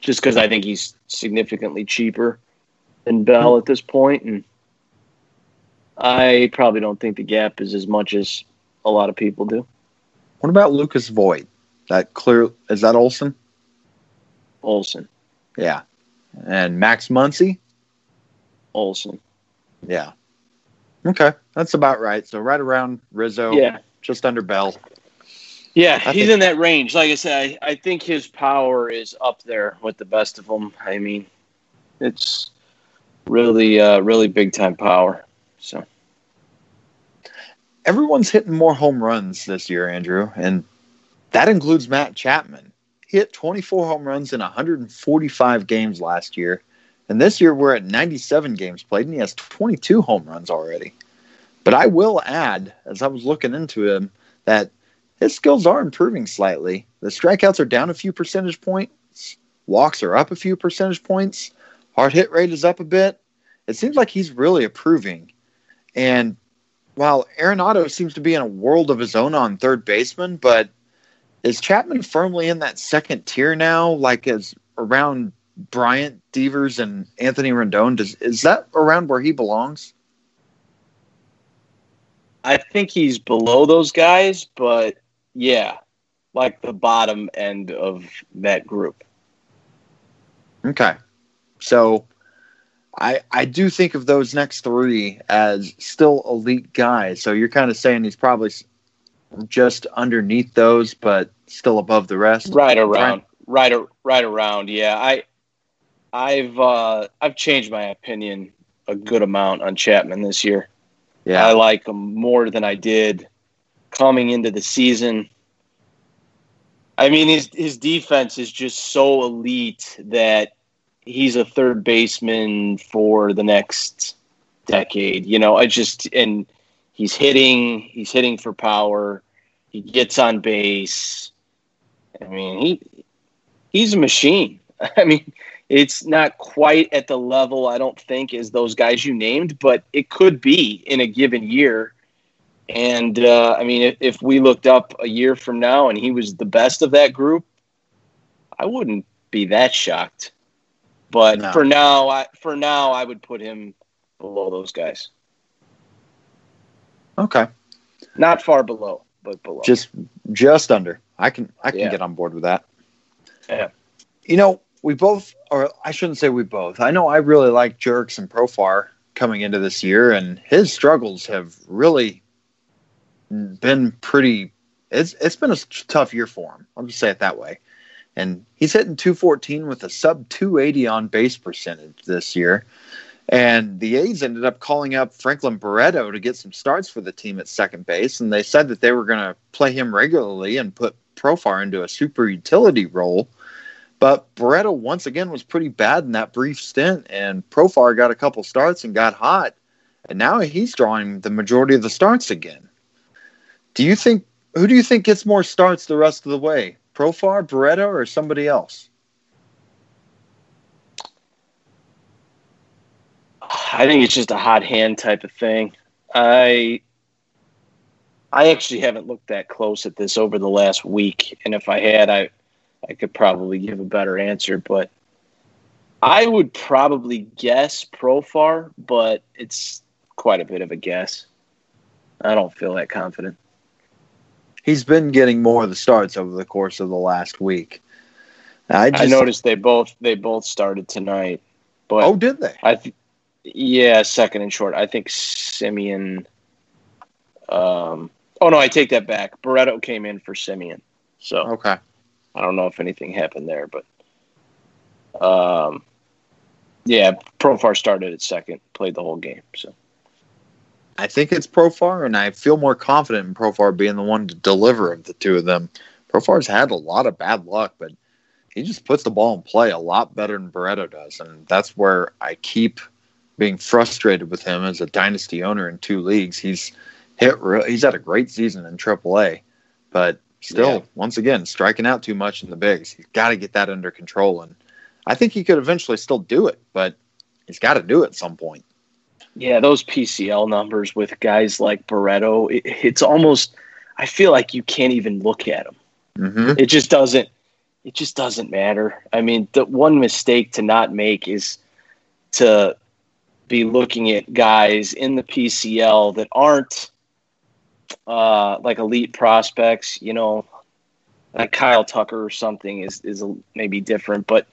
Just because I think he's significantly cheaper than Bell at this point, and I probably don't think the gap is as much as a lot of people do. What about Luke Voit? That clear is that Olson? Olson, Yeah. And Max Muncy? Olson, Yeah. Okay. That's about right. So right around Rizzo, yeah, just under Bell. Yeah, I he's think- in that range. Like I said, I, I think his power is up there with the best of them. I mean, it's really, uh, really big time power. So everyone's hitting more home runs this year, Andrew, and that includes Matt Chapman. He hit 24 home runs in 145 games last year, and this year we're at 97 games played, and he has 22 home runs already. But I will add, as I was looking into him, that his skills are improving slightly. The strikeouts are down a few percentage points, walks are up a few percentage points, hard hit rate is up a bit. It seems like he's really improving. And while Arenado seems to be in a world of his own on third baseman, but is Chapman firmly in that second tier now, like as around Bryant, Devers, and Anthony Rendon? Does is that around where he belongs? I think he's below those guys, but yeah, like the bottom end of that group. Okay, so I I do think of those next three as still elite guys. So you're kind of saying he's probably just underneath those, but still above the rest. Right around, right, ar- right around. Yeah, I, I've, uh, I've changed my opinion a good amount on Chapman this year. Yeah, I like him more than I did coming into the season. I mean, his his defense is just so elite that he's a third baseman for the next decade. You know, I just and he's hitting, he's hitting for power. He gets on base. I mean, he he's a machine. I mean, it's not quite at the level I don't think as those guys you named, but it could be in a given year. And uh, I mean, if, if we looked up a year from now and he was the best of that group, I wouldn't be that shocked. But No. for now, I for now I would put him below those guys. Okay. Not far below, but below. Just just under. I can I can Yeah. get on board with that. Yeah. You know, we both or I shouldn't say we both. I know I really like Jurickson Profar coming into this year and his struggles have really been pretty it's it's been a tough year for him. I'll just say it that way. And he's hitting 214 with a sub 280 on base percentage this year. And the A's ended up calling up Franklin Barreto to get some starts for the team at second base. And they said that they were going to play him regularly and put Profar into a super utility role. But Barreto once again was pretty bad in that brief stint. And Profar got a couple starts and got hot. And now he's drawing the majority of the starts again. Do you think, who do you think gets more starts the rest of the way? Profar, Barreto, or somebody else? I think it's just a hot hand type of thing. I I actually haven't looked that close at this over the last week, and if I had, I I could probably give a better answer. But I would probably guess Profar, but it's quite a bit of a guess. I don't feel that confident. He's been getting more of the starts over the course of the last week. I I, noticed they both they both started tonight, but Oh, did they? I th- yeah, second and short. I think Semien. Um, oh no, I take that back. Barreto came in for Semien, so Okay. I don't know if anything happened there, but um, yeah, Profar started at second, played the whole game. So I think it's Profar, and I feel more confident in Profar being the one to deliver of the two of them. Profar's had a lot of bad luck, but he just puts the ball in play a lot better than Barreto does, and that's where I keep being frustrated with him as a dynasty owner in two leagues. He's hit, re- he's had a great season in AAA, but still, Yeah. once again, striking out too much in the bigs. He's got to get that under control, and I think he could eventually still do it, but he's got to do it at some point. Yeah, those PCL numbers with guys like Barreto, it, it's almost. I feel like you can't even look at them. hmm it just doesn't it just doesn't matter i mean the one mistake to not make is to be looking at guys in the pcl that aren't uh, like elite prospects you know like kyle tucker or something is is maybe different but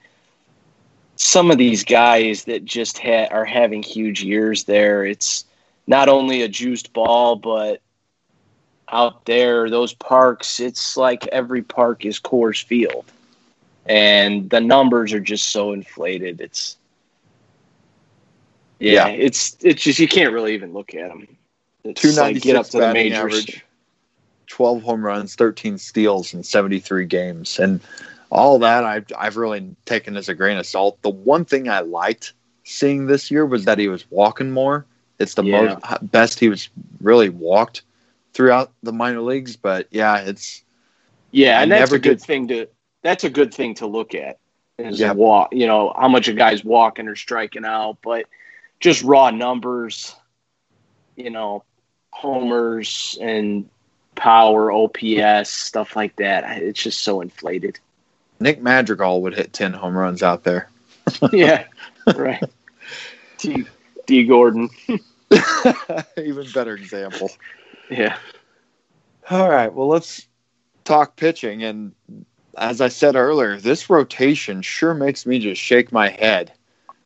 some of these guys that just ha- are having huge years there it's not only a juiced ball but out there, those parks, it's like every park is Coors Field, and the numbers are just so inflated. It's yeah, yeah. it's it's just you can't really even look at them. It's 296 like get up to the majors. average, 12 home runs, 13 steals in 73 games. And all that I've, I've really taken as a grain of salt. The one thing I liked seeing this year was that he was walking more. It's the yeah. most best he was really walked throughout the minor leagues. But yeah, it's yeah, and that's a good thing to that's a good thing to look at is yep. walk. You know how much a guy's walking or striking out, but just raw numbers. You know, homers and power, OPS, stuff like that. It's just so inflated. Nick Madrigal would hit 10 home runs out there. yeah, right. D, Dee Gordon. Even better example. Yeah. All right. Well, let's talk pitching. And as I said earlier, this rotation sure makes me just shake my head.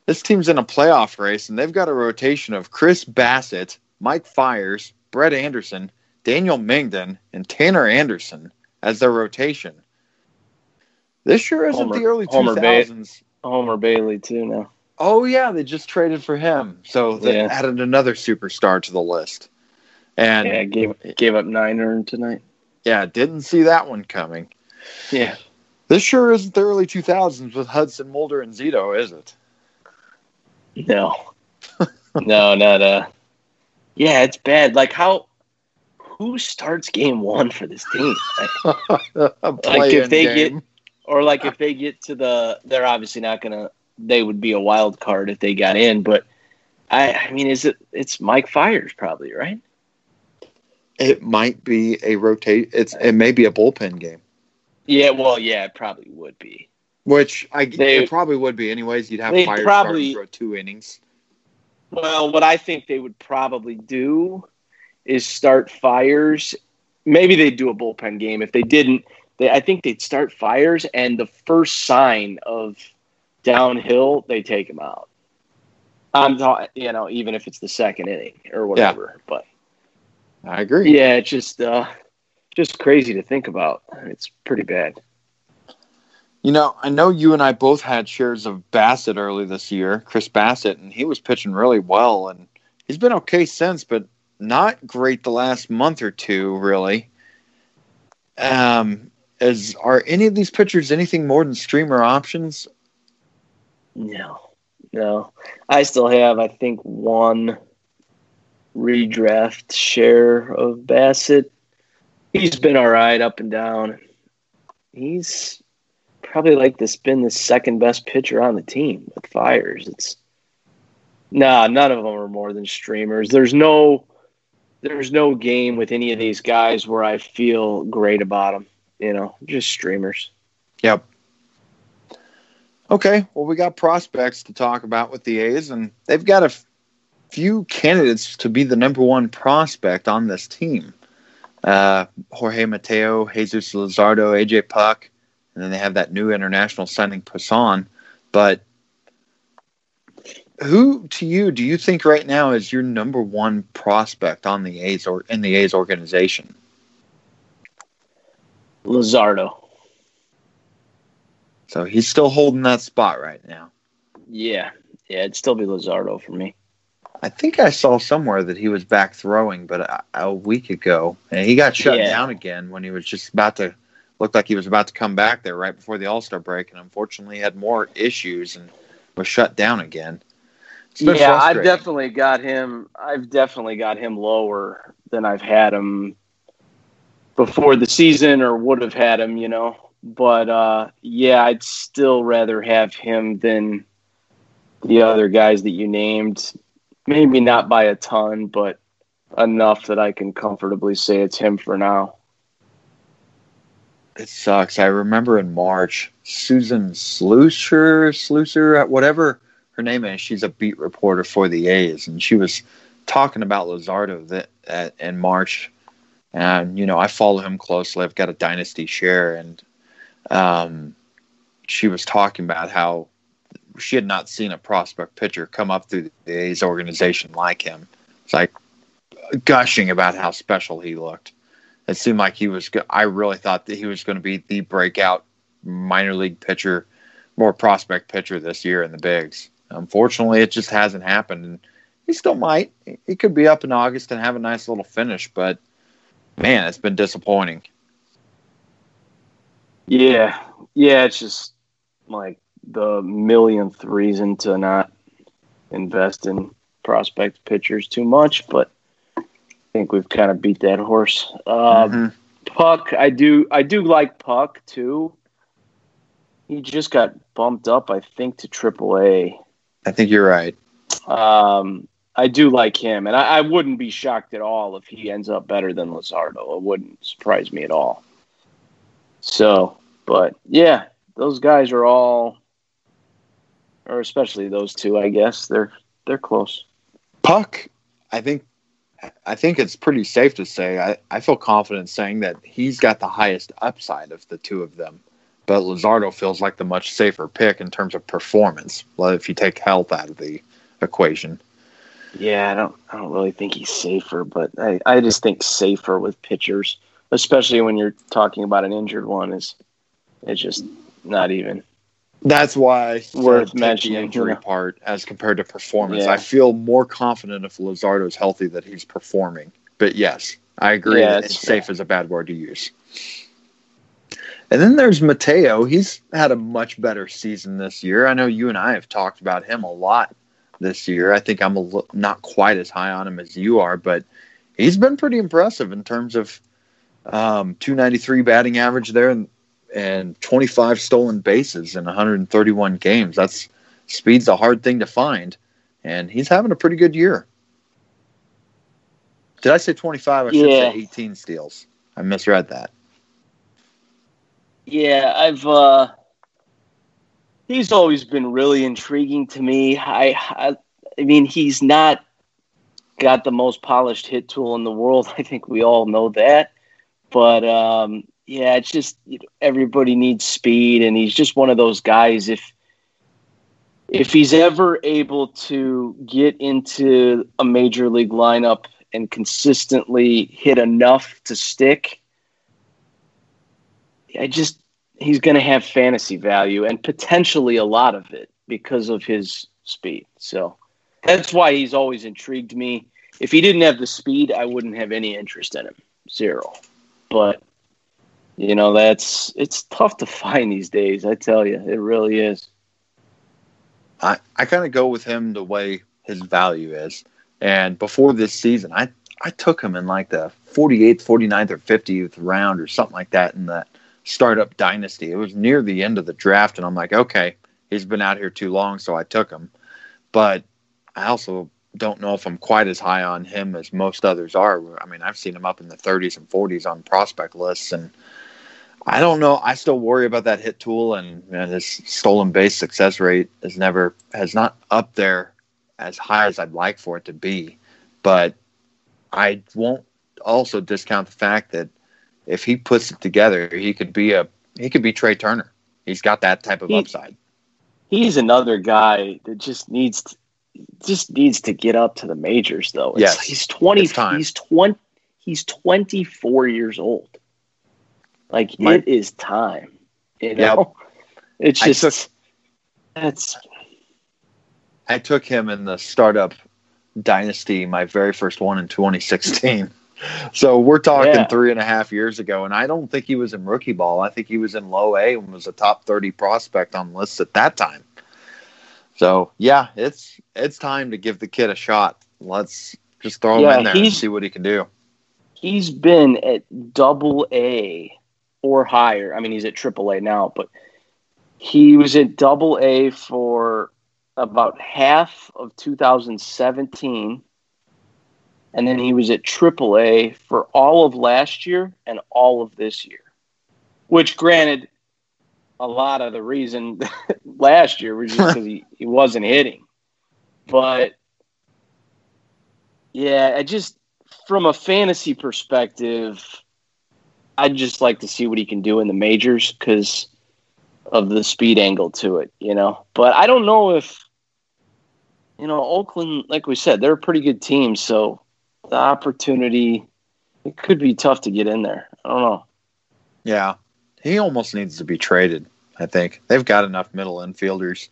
This team's in a playoff race, and they've got a rotation of Chris Bassitt, Mike Fiers, Brett Anderson, Daniel Mengden, and Tanner Anderson as their rotation. This sure isn't Homer, the early two thousands. Homer Bailey too now. Oh yeah, they just traded for him, so they yeah. added another superstar to the list. And yeah, gave gave up nine earned tonight. Yeah, didn't see that one coming. Yeah, this sure isn't the early two thousands with Hudson, Mulder, and Zito, is it? No, no, not uh. Yeah, it's bad. Like how who starts game one for this team? like if they game. get or like if they get to the they're obviously not gonna they would be a wild card if they got in, but I I mean is it it's Mike Fiers probably, right? It might be a rotate it's it may be a bullpen game. Yeah, well yeah, it probably would be. Which I they, it probably would be anyways. You'd have Fiers probably for two innings. Well, what I think they would probably do is start Fiers. Maybe they'd do a bullpen game. If they didn't, they I think they'd start Fiers, and the first sign of downhill, they take him out. I'm talking, you know, even if it's the second inning or whatever. Yeah. But I agree. Yeah, it's just uh, just crazy to think about. It's pretty bad. You know, I know you and I both had shares of Bassitt early this year, Chris Bassitt, and he was pitching really well, and he's been okay since. But not great the last month or two, really. Um, is are any of these pitchers anything more than streamer options? No, no. I still have, I think, one redraft share of Bassitt. He's been all right up and down. He's probably like this been the second best pitcher on the team with Fiers. It's nah, none of them are more than streamers. There's no there's no game with any of these guys where I feel great about them. You know, just streamers. Yep. Okay, well, we got prospects to talk about with the A's, and they've got a f- few candidates to be the number one prospect on this team. Uh, Jorge Mateo, Jesus Luzardo, AJ Puk, and then they have that new international signing Puason. But who to you do you think right now is your number one prospect on the A's or in the A's organization? Luzardo. So he's still holding that spot right now. Yeah, yeah, it'd still be Luzardo for me. I think I saw somewhere that he was back throwing, but a, a week ago, and he got shut yeah. down again when he was just about to looked like he was about to come back there right before the All Star break, and unfortunately had more issues and was shut down again yeah, I've definitely got him. I've definitely got him lower than I've had him before the season, or would have had him. You know, but uh, yeah, I'd still rather have him than the other guys that you named. Maybe not by a ton, but enough that I can comfortably say it's him for now. It sucks. I remember in March, Susan Slusher, Slusher, whatever her name is. She's a beat reporter for the A's, and she was talking about Luzardo that, at, in March. And you know, I follow him closely. I've got a dynasty share, and um, she was talking about how she had not seen a prospect pitcher come up through the A's organization like him. It's like gushing about how special he looked. it seemed like he was. I really thought that he was going to be the breakout minor league pitcher, more prospect pitcher this year in the bigs. Unfortunately, it just hasn't happened. And he still might. He could be up in August and have a nice little finish, but man, it's been disappointing. Yeah, yeah, it's just like the millionth reason to not invest in prospect pitchers too much, but I think we've kind of beat that horse. Uh, mm-hmm. Puk, I do, I do like Puk too. He just got bumped up, I think, to AAA. I think you're right. Um, I do like him, and I, I, wouldn't be shocked at all if he ends up better than Luzardo. It wouldn't surprise me at all. So, but yeah, those guys are all, or especially those two, I guess they're they're close. Puk, I think, I think it's pretty safe to say I, I feel confident saying that he's got the highest upside of the two of them. But Luzardo feels like the much safer pick in terms of performance. If you take health out of the equation. Yeah, I don't I don't really think he's safer, but I, I just think safer with pitchers, especially when you're talking about an injured one, is it's just not even. That's why worth mentioning the injury part as compared to performance. Yeah. I feel more confident if Luzardo is healthy that he's performing. But yes, I agree yeah, that safe is a bad word to use. And then there's Mateo. He's had a much better season this year. I know you and I have talked about him a lot this year. I think I'm a, not quite as high on him as you are, but he's been pretty impressive in terms of um, 293 batting average there and, and 25 stolen bases in 131 games. That's speed's a hard thing to find, and he's having a pretty good year. Did I say 25? I should yeah. say 18 steals. I misread that. Yeah, I've uh he's always been really intriguing to me. I, I, I mean, he's not got the most polished hit tool in the world. I think we all know that. But um, yeah, it's just you know, everybody needs speed, and he's just one of those guys. If if he's ever able to get into a major league lineup and consistently hit enough to stick, I just he's going to have fantasy value and potentially a lot of it because of his speed. So that's why he's always intrigued me. If he didn't have the speed, I wouldn't have any interest in him. Zero. But you know, that's it's tough to find these days, I tell you. It really is. I I kind of go with him the way his value is. And before this season, I I took him in like the 48th, 49th or 50th round or something like that in that startup dynasty. It was near the end of the draft, and I'm like, okay, he's been out here too long, so I took him. But I also don't know if I'm quite as high on him as most others are. I mean, I've seen him up in the 30s and 40s on prospect lists, and I don't know. I still worry about that hit tool, and, and his stolen base success rate is never has not up there as high as I'd like for it to be. But I won't also discount the fact that if he puts it together, he could be a he could be Trea Turner. He's got that type of he, upside. He's another guy that just needs to, just needs to get up to the majors though. It's, yes, he's twenty. He's twenty. He's twenty four years old. Like My, it is time. You know, yep. it's just I took, that's. I took him in the startup dynasty, my very first one in 2016 so we're talking yeah. three and a half years ago, and I don't think he was in rookie ball. I think he was in low A and was a top thirty prospect on lists at that time. So yeah, it's it's time to give the kid a shot. Let's just throw yeah, him in there and see what he can do. He's been at double A or higher. I mean, he's at triple A now, but he was at double A for about half of 2017 and then he was at AAA for all of last year and all of this year. Which, granted, a lot of the reason last year was just because he, he wasn't hitting. But yeah, I just from a fantasy perspective, I'd just like to see what he can do in the majors because of the speed angle to it, you know. But I don't know if you know Oakland, like we said, they're a pretty good team, so the opportunity it could be tough to get in there. I don't know. Yeah, he almost needs to be traded. I think they've got enough middle infielders.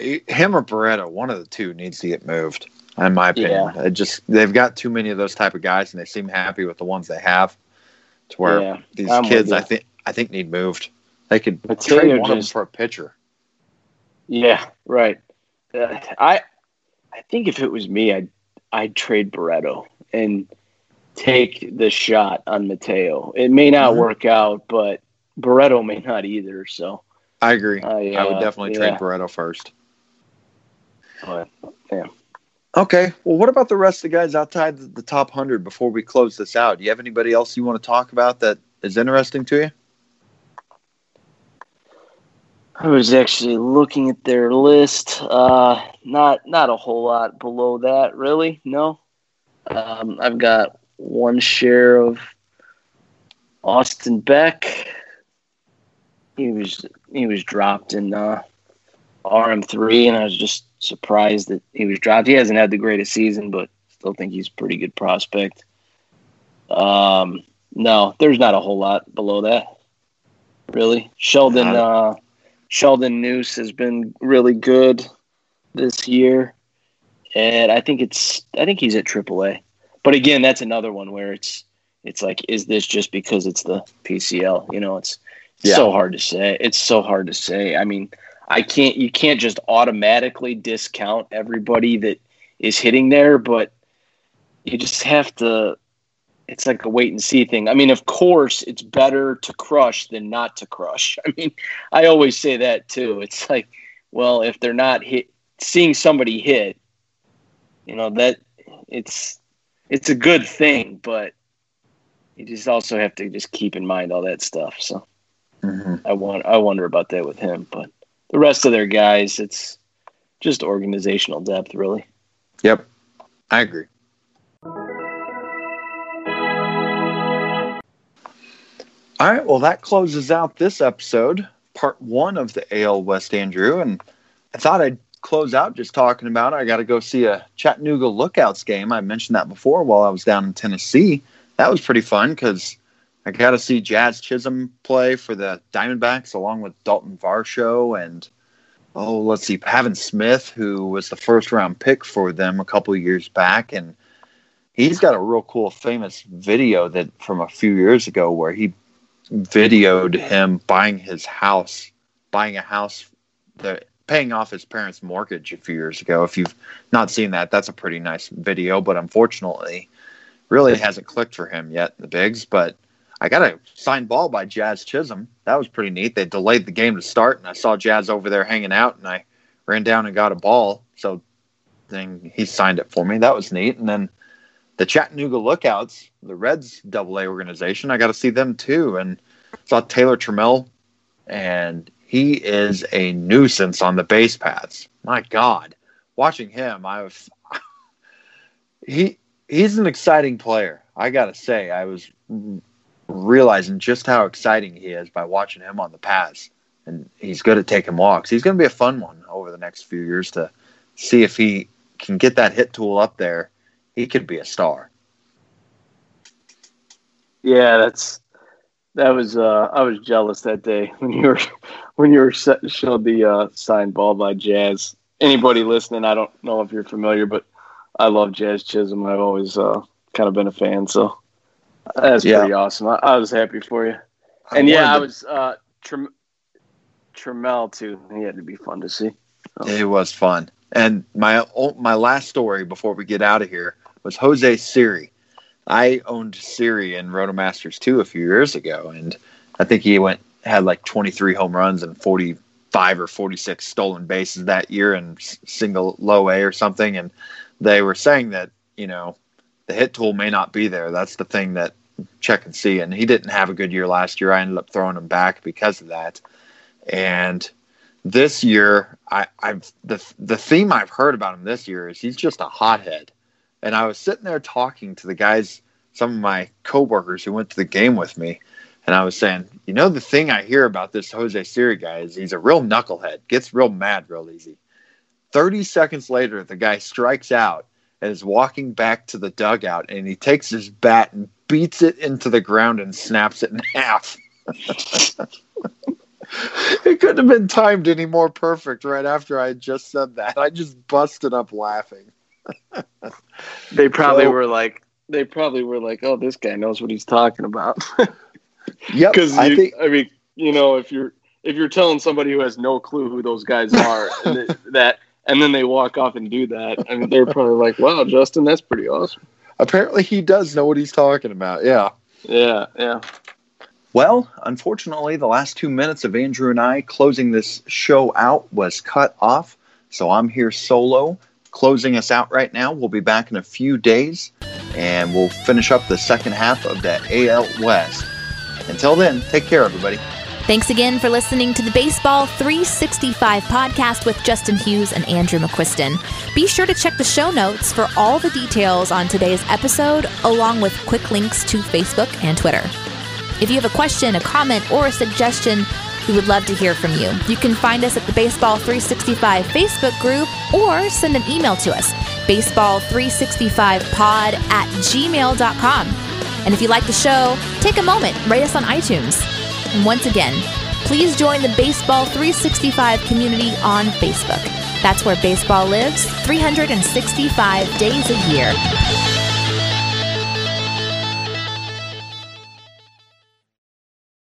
Him or Barreto, one of the two needs to get moved. In my opinion, Yeah. it just they've got too many of those type of guys, and they seem happy with the ones they have. To where Yeah, these I'm kids, I think, I think need moved. They could But trade one of them just- for a pitcher. Yeah, right. Uh, I I think if it was me, I'd I'd trade Barreto and take the shot on Mateo. It may not Mhm. work out, but Barreto may not either. So I agree. I, I would uh, definitely yeah. trade Barreto first. but, Okay. Well, what about the rest of the guys outside the, the top 100 before we close this out? Do you have anybody else you want to talk about that is interesting to you? I was actually looking at their list. Uh, not not a whole lot below that, really. No, um, I've got one share of Austin Beck. He was he was dropped in uh, RM three, and I was just surprised that he was dropped. He hasn't had the greatest season, but still think he's a pretty good prospect. Um, no, there's not a whole lot below that, really. Sheldon. Uh, Sheldon Neuse has been really good this year, and I think it's I think he's at AAA. But again, that's another one where it's it's like, is this just because it's the PCL? You know, it's Yeah. so hard to say. It's so hard to say. I mean, I can't you can't just automatically discount everybody that is hitting there, but you just have to. It's like a wait and see thing. I mean, of course, it's better to crush than not to crush. I mean, I always say that too. It's like, well, if they're not hit, seeing somebody hit, you know that it's it's a good thing, but you just also have to just keep in mind all that stuff. So Mm-hmm. I want I wonder about that with him, but the rest of their guys, it's just organizational depth, really. Yep. I agree. All right. Well, that closes out this episode, part one of the AL West Andrew. And I thought I'd close out just talking about it. I got to go see a Chattanooga Lookouts game. I mentioned that before while I was down in Tennessee. That was pretty fun because I got to see Jazz Chisholm play for the Diamondbacks along with Dalton Varsho and oh, let's see, Pavin Smith, who was the first round pick for them a couple years back, and he's got a real cool, famous video that from a few years ago where he videoed him buying his house, buying a house, the paying off his parents' mortgage a few years ago. If you've not seen that, that's a pretty nice video, but unfortunately, really hasn't clicked for him yet in the bigs. But I got a signed ball by Jazz Chisholm. That was pretty neat. They delayed the game to start, and I saw Jazz over there hanging out, and I ran down and got a ball. So then he signed it for me. That was neat. And then the Chattanooga Lookouts, the Reds Double A organization, I got to see them too, and saw Taylor Trammell, and he is a nuisance on the base paths. My God, watching him, I was he he's an exciting player. I got to say, I was realizing just how exciting he is by watching him on the paths. And he's good at taking walks. He's going to be a fun one over the next few years to see if he can get that hit tool up there. He could be a star. Yeah, that's that was uh I was jealous that day when you were when you were set, showed the uh signed ball by Jazz. Anybody listening, I don't know if you're familiar, but I love Jazz Chisholm. I've always uh kind of been a fan, so that's Yeah. pretty awesome. I, I was happy for you. I And yeah, wanted I was uh Trem- Trammell too. He had to be fun to see. It was fun. And my my last story before we get out of here was Jose Siri. I owned Siri in Rotomasters 2 a few years ago, and I think he went had like 23 home runs and 45 or 46 stolen bases that year in single low A or something. And they were saying that you know the hit tool may not be there. That's the thing that check and see. And he didn't have a good year last year. I ended up throwing him back because of that. And this year, I, I've the the theme I've heard about him this year is he's just a hothead. And I was sitting there talking to the guys, some of my coworkers who went to the game with me, and I was saying, you know, the thing I hear about this Jose Siri guy is he's a real knucklehead, gets real mad real easy. Thirty seconds later, the guy strikes out and is walking back to the dugout, and he takes his bat and beats it into the ground and snaps it in half. it couldn't have been timed any more perfect right after I just said that. I just busted up laughing. they probably So- were like, they probably were like, oh, this guy knows what he's talking about. Yep, Because I think I mean, you know, if you're if you're telling somebody who has no clue who those guys are and th- that, and then they walk off and do that, I mean, they're probably like, wow, Justin, that's pretty awesome. apparently he does know what he's talking about. Yeah. Yeah, yeah. Well, unfortunately, the last two minutes of Andrew and I closing this show out was cut off. So I'm here solo, closing us out right now. We'll be back in a few days and we'll finish up the second half of that AL West. Until then, take care, everybody. Thanks again for listening to the Baseball 365 podcast with Justin Hughes and Andrew McQuiston. Be sure to check the show notes for all the details on today's episode, along with quick links to Facebook and Twitter. If you have a question, a comment, or a suggestion, we would love to hear from you. You can find us at the Baseball 365 Facebook group or send an email to us, baseball365pod at gmail.com. And if you like the show, take a moment, rate us on iTunes. And once again, please join the Baseball 365 community on Facebook. That's where baseball lives 365 days a year.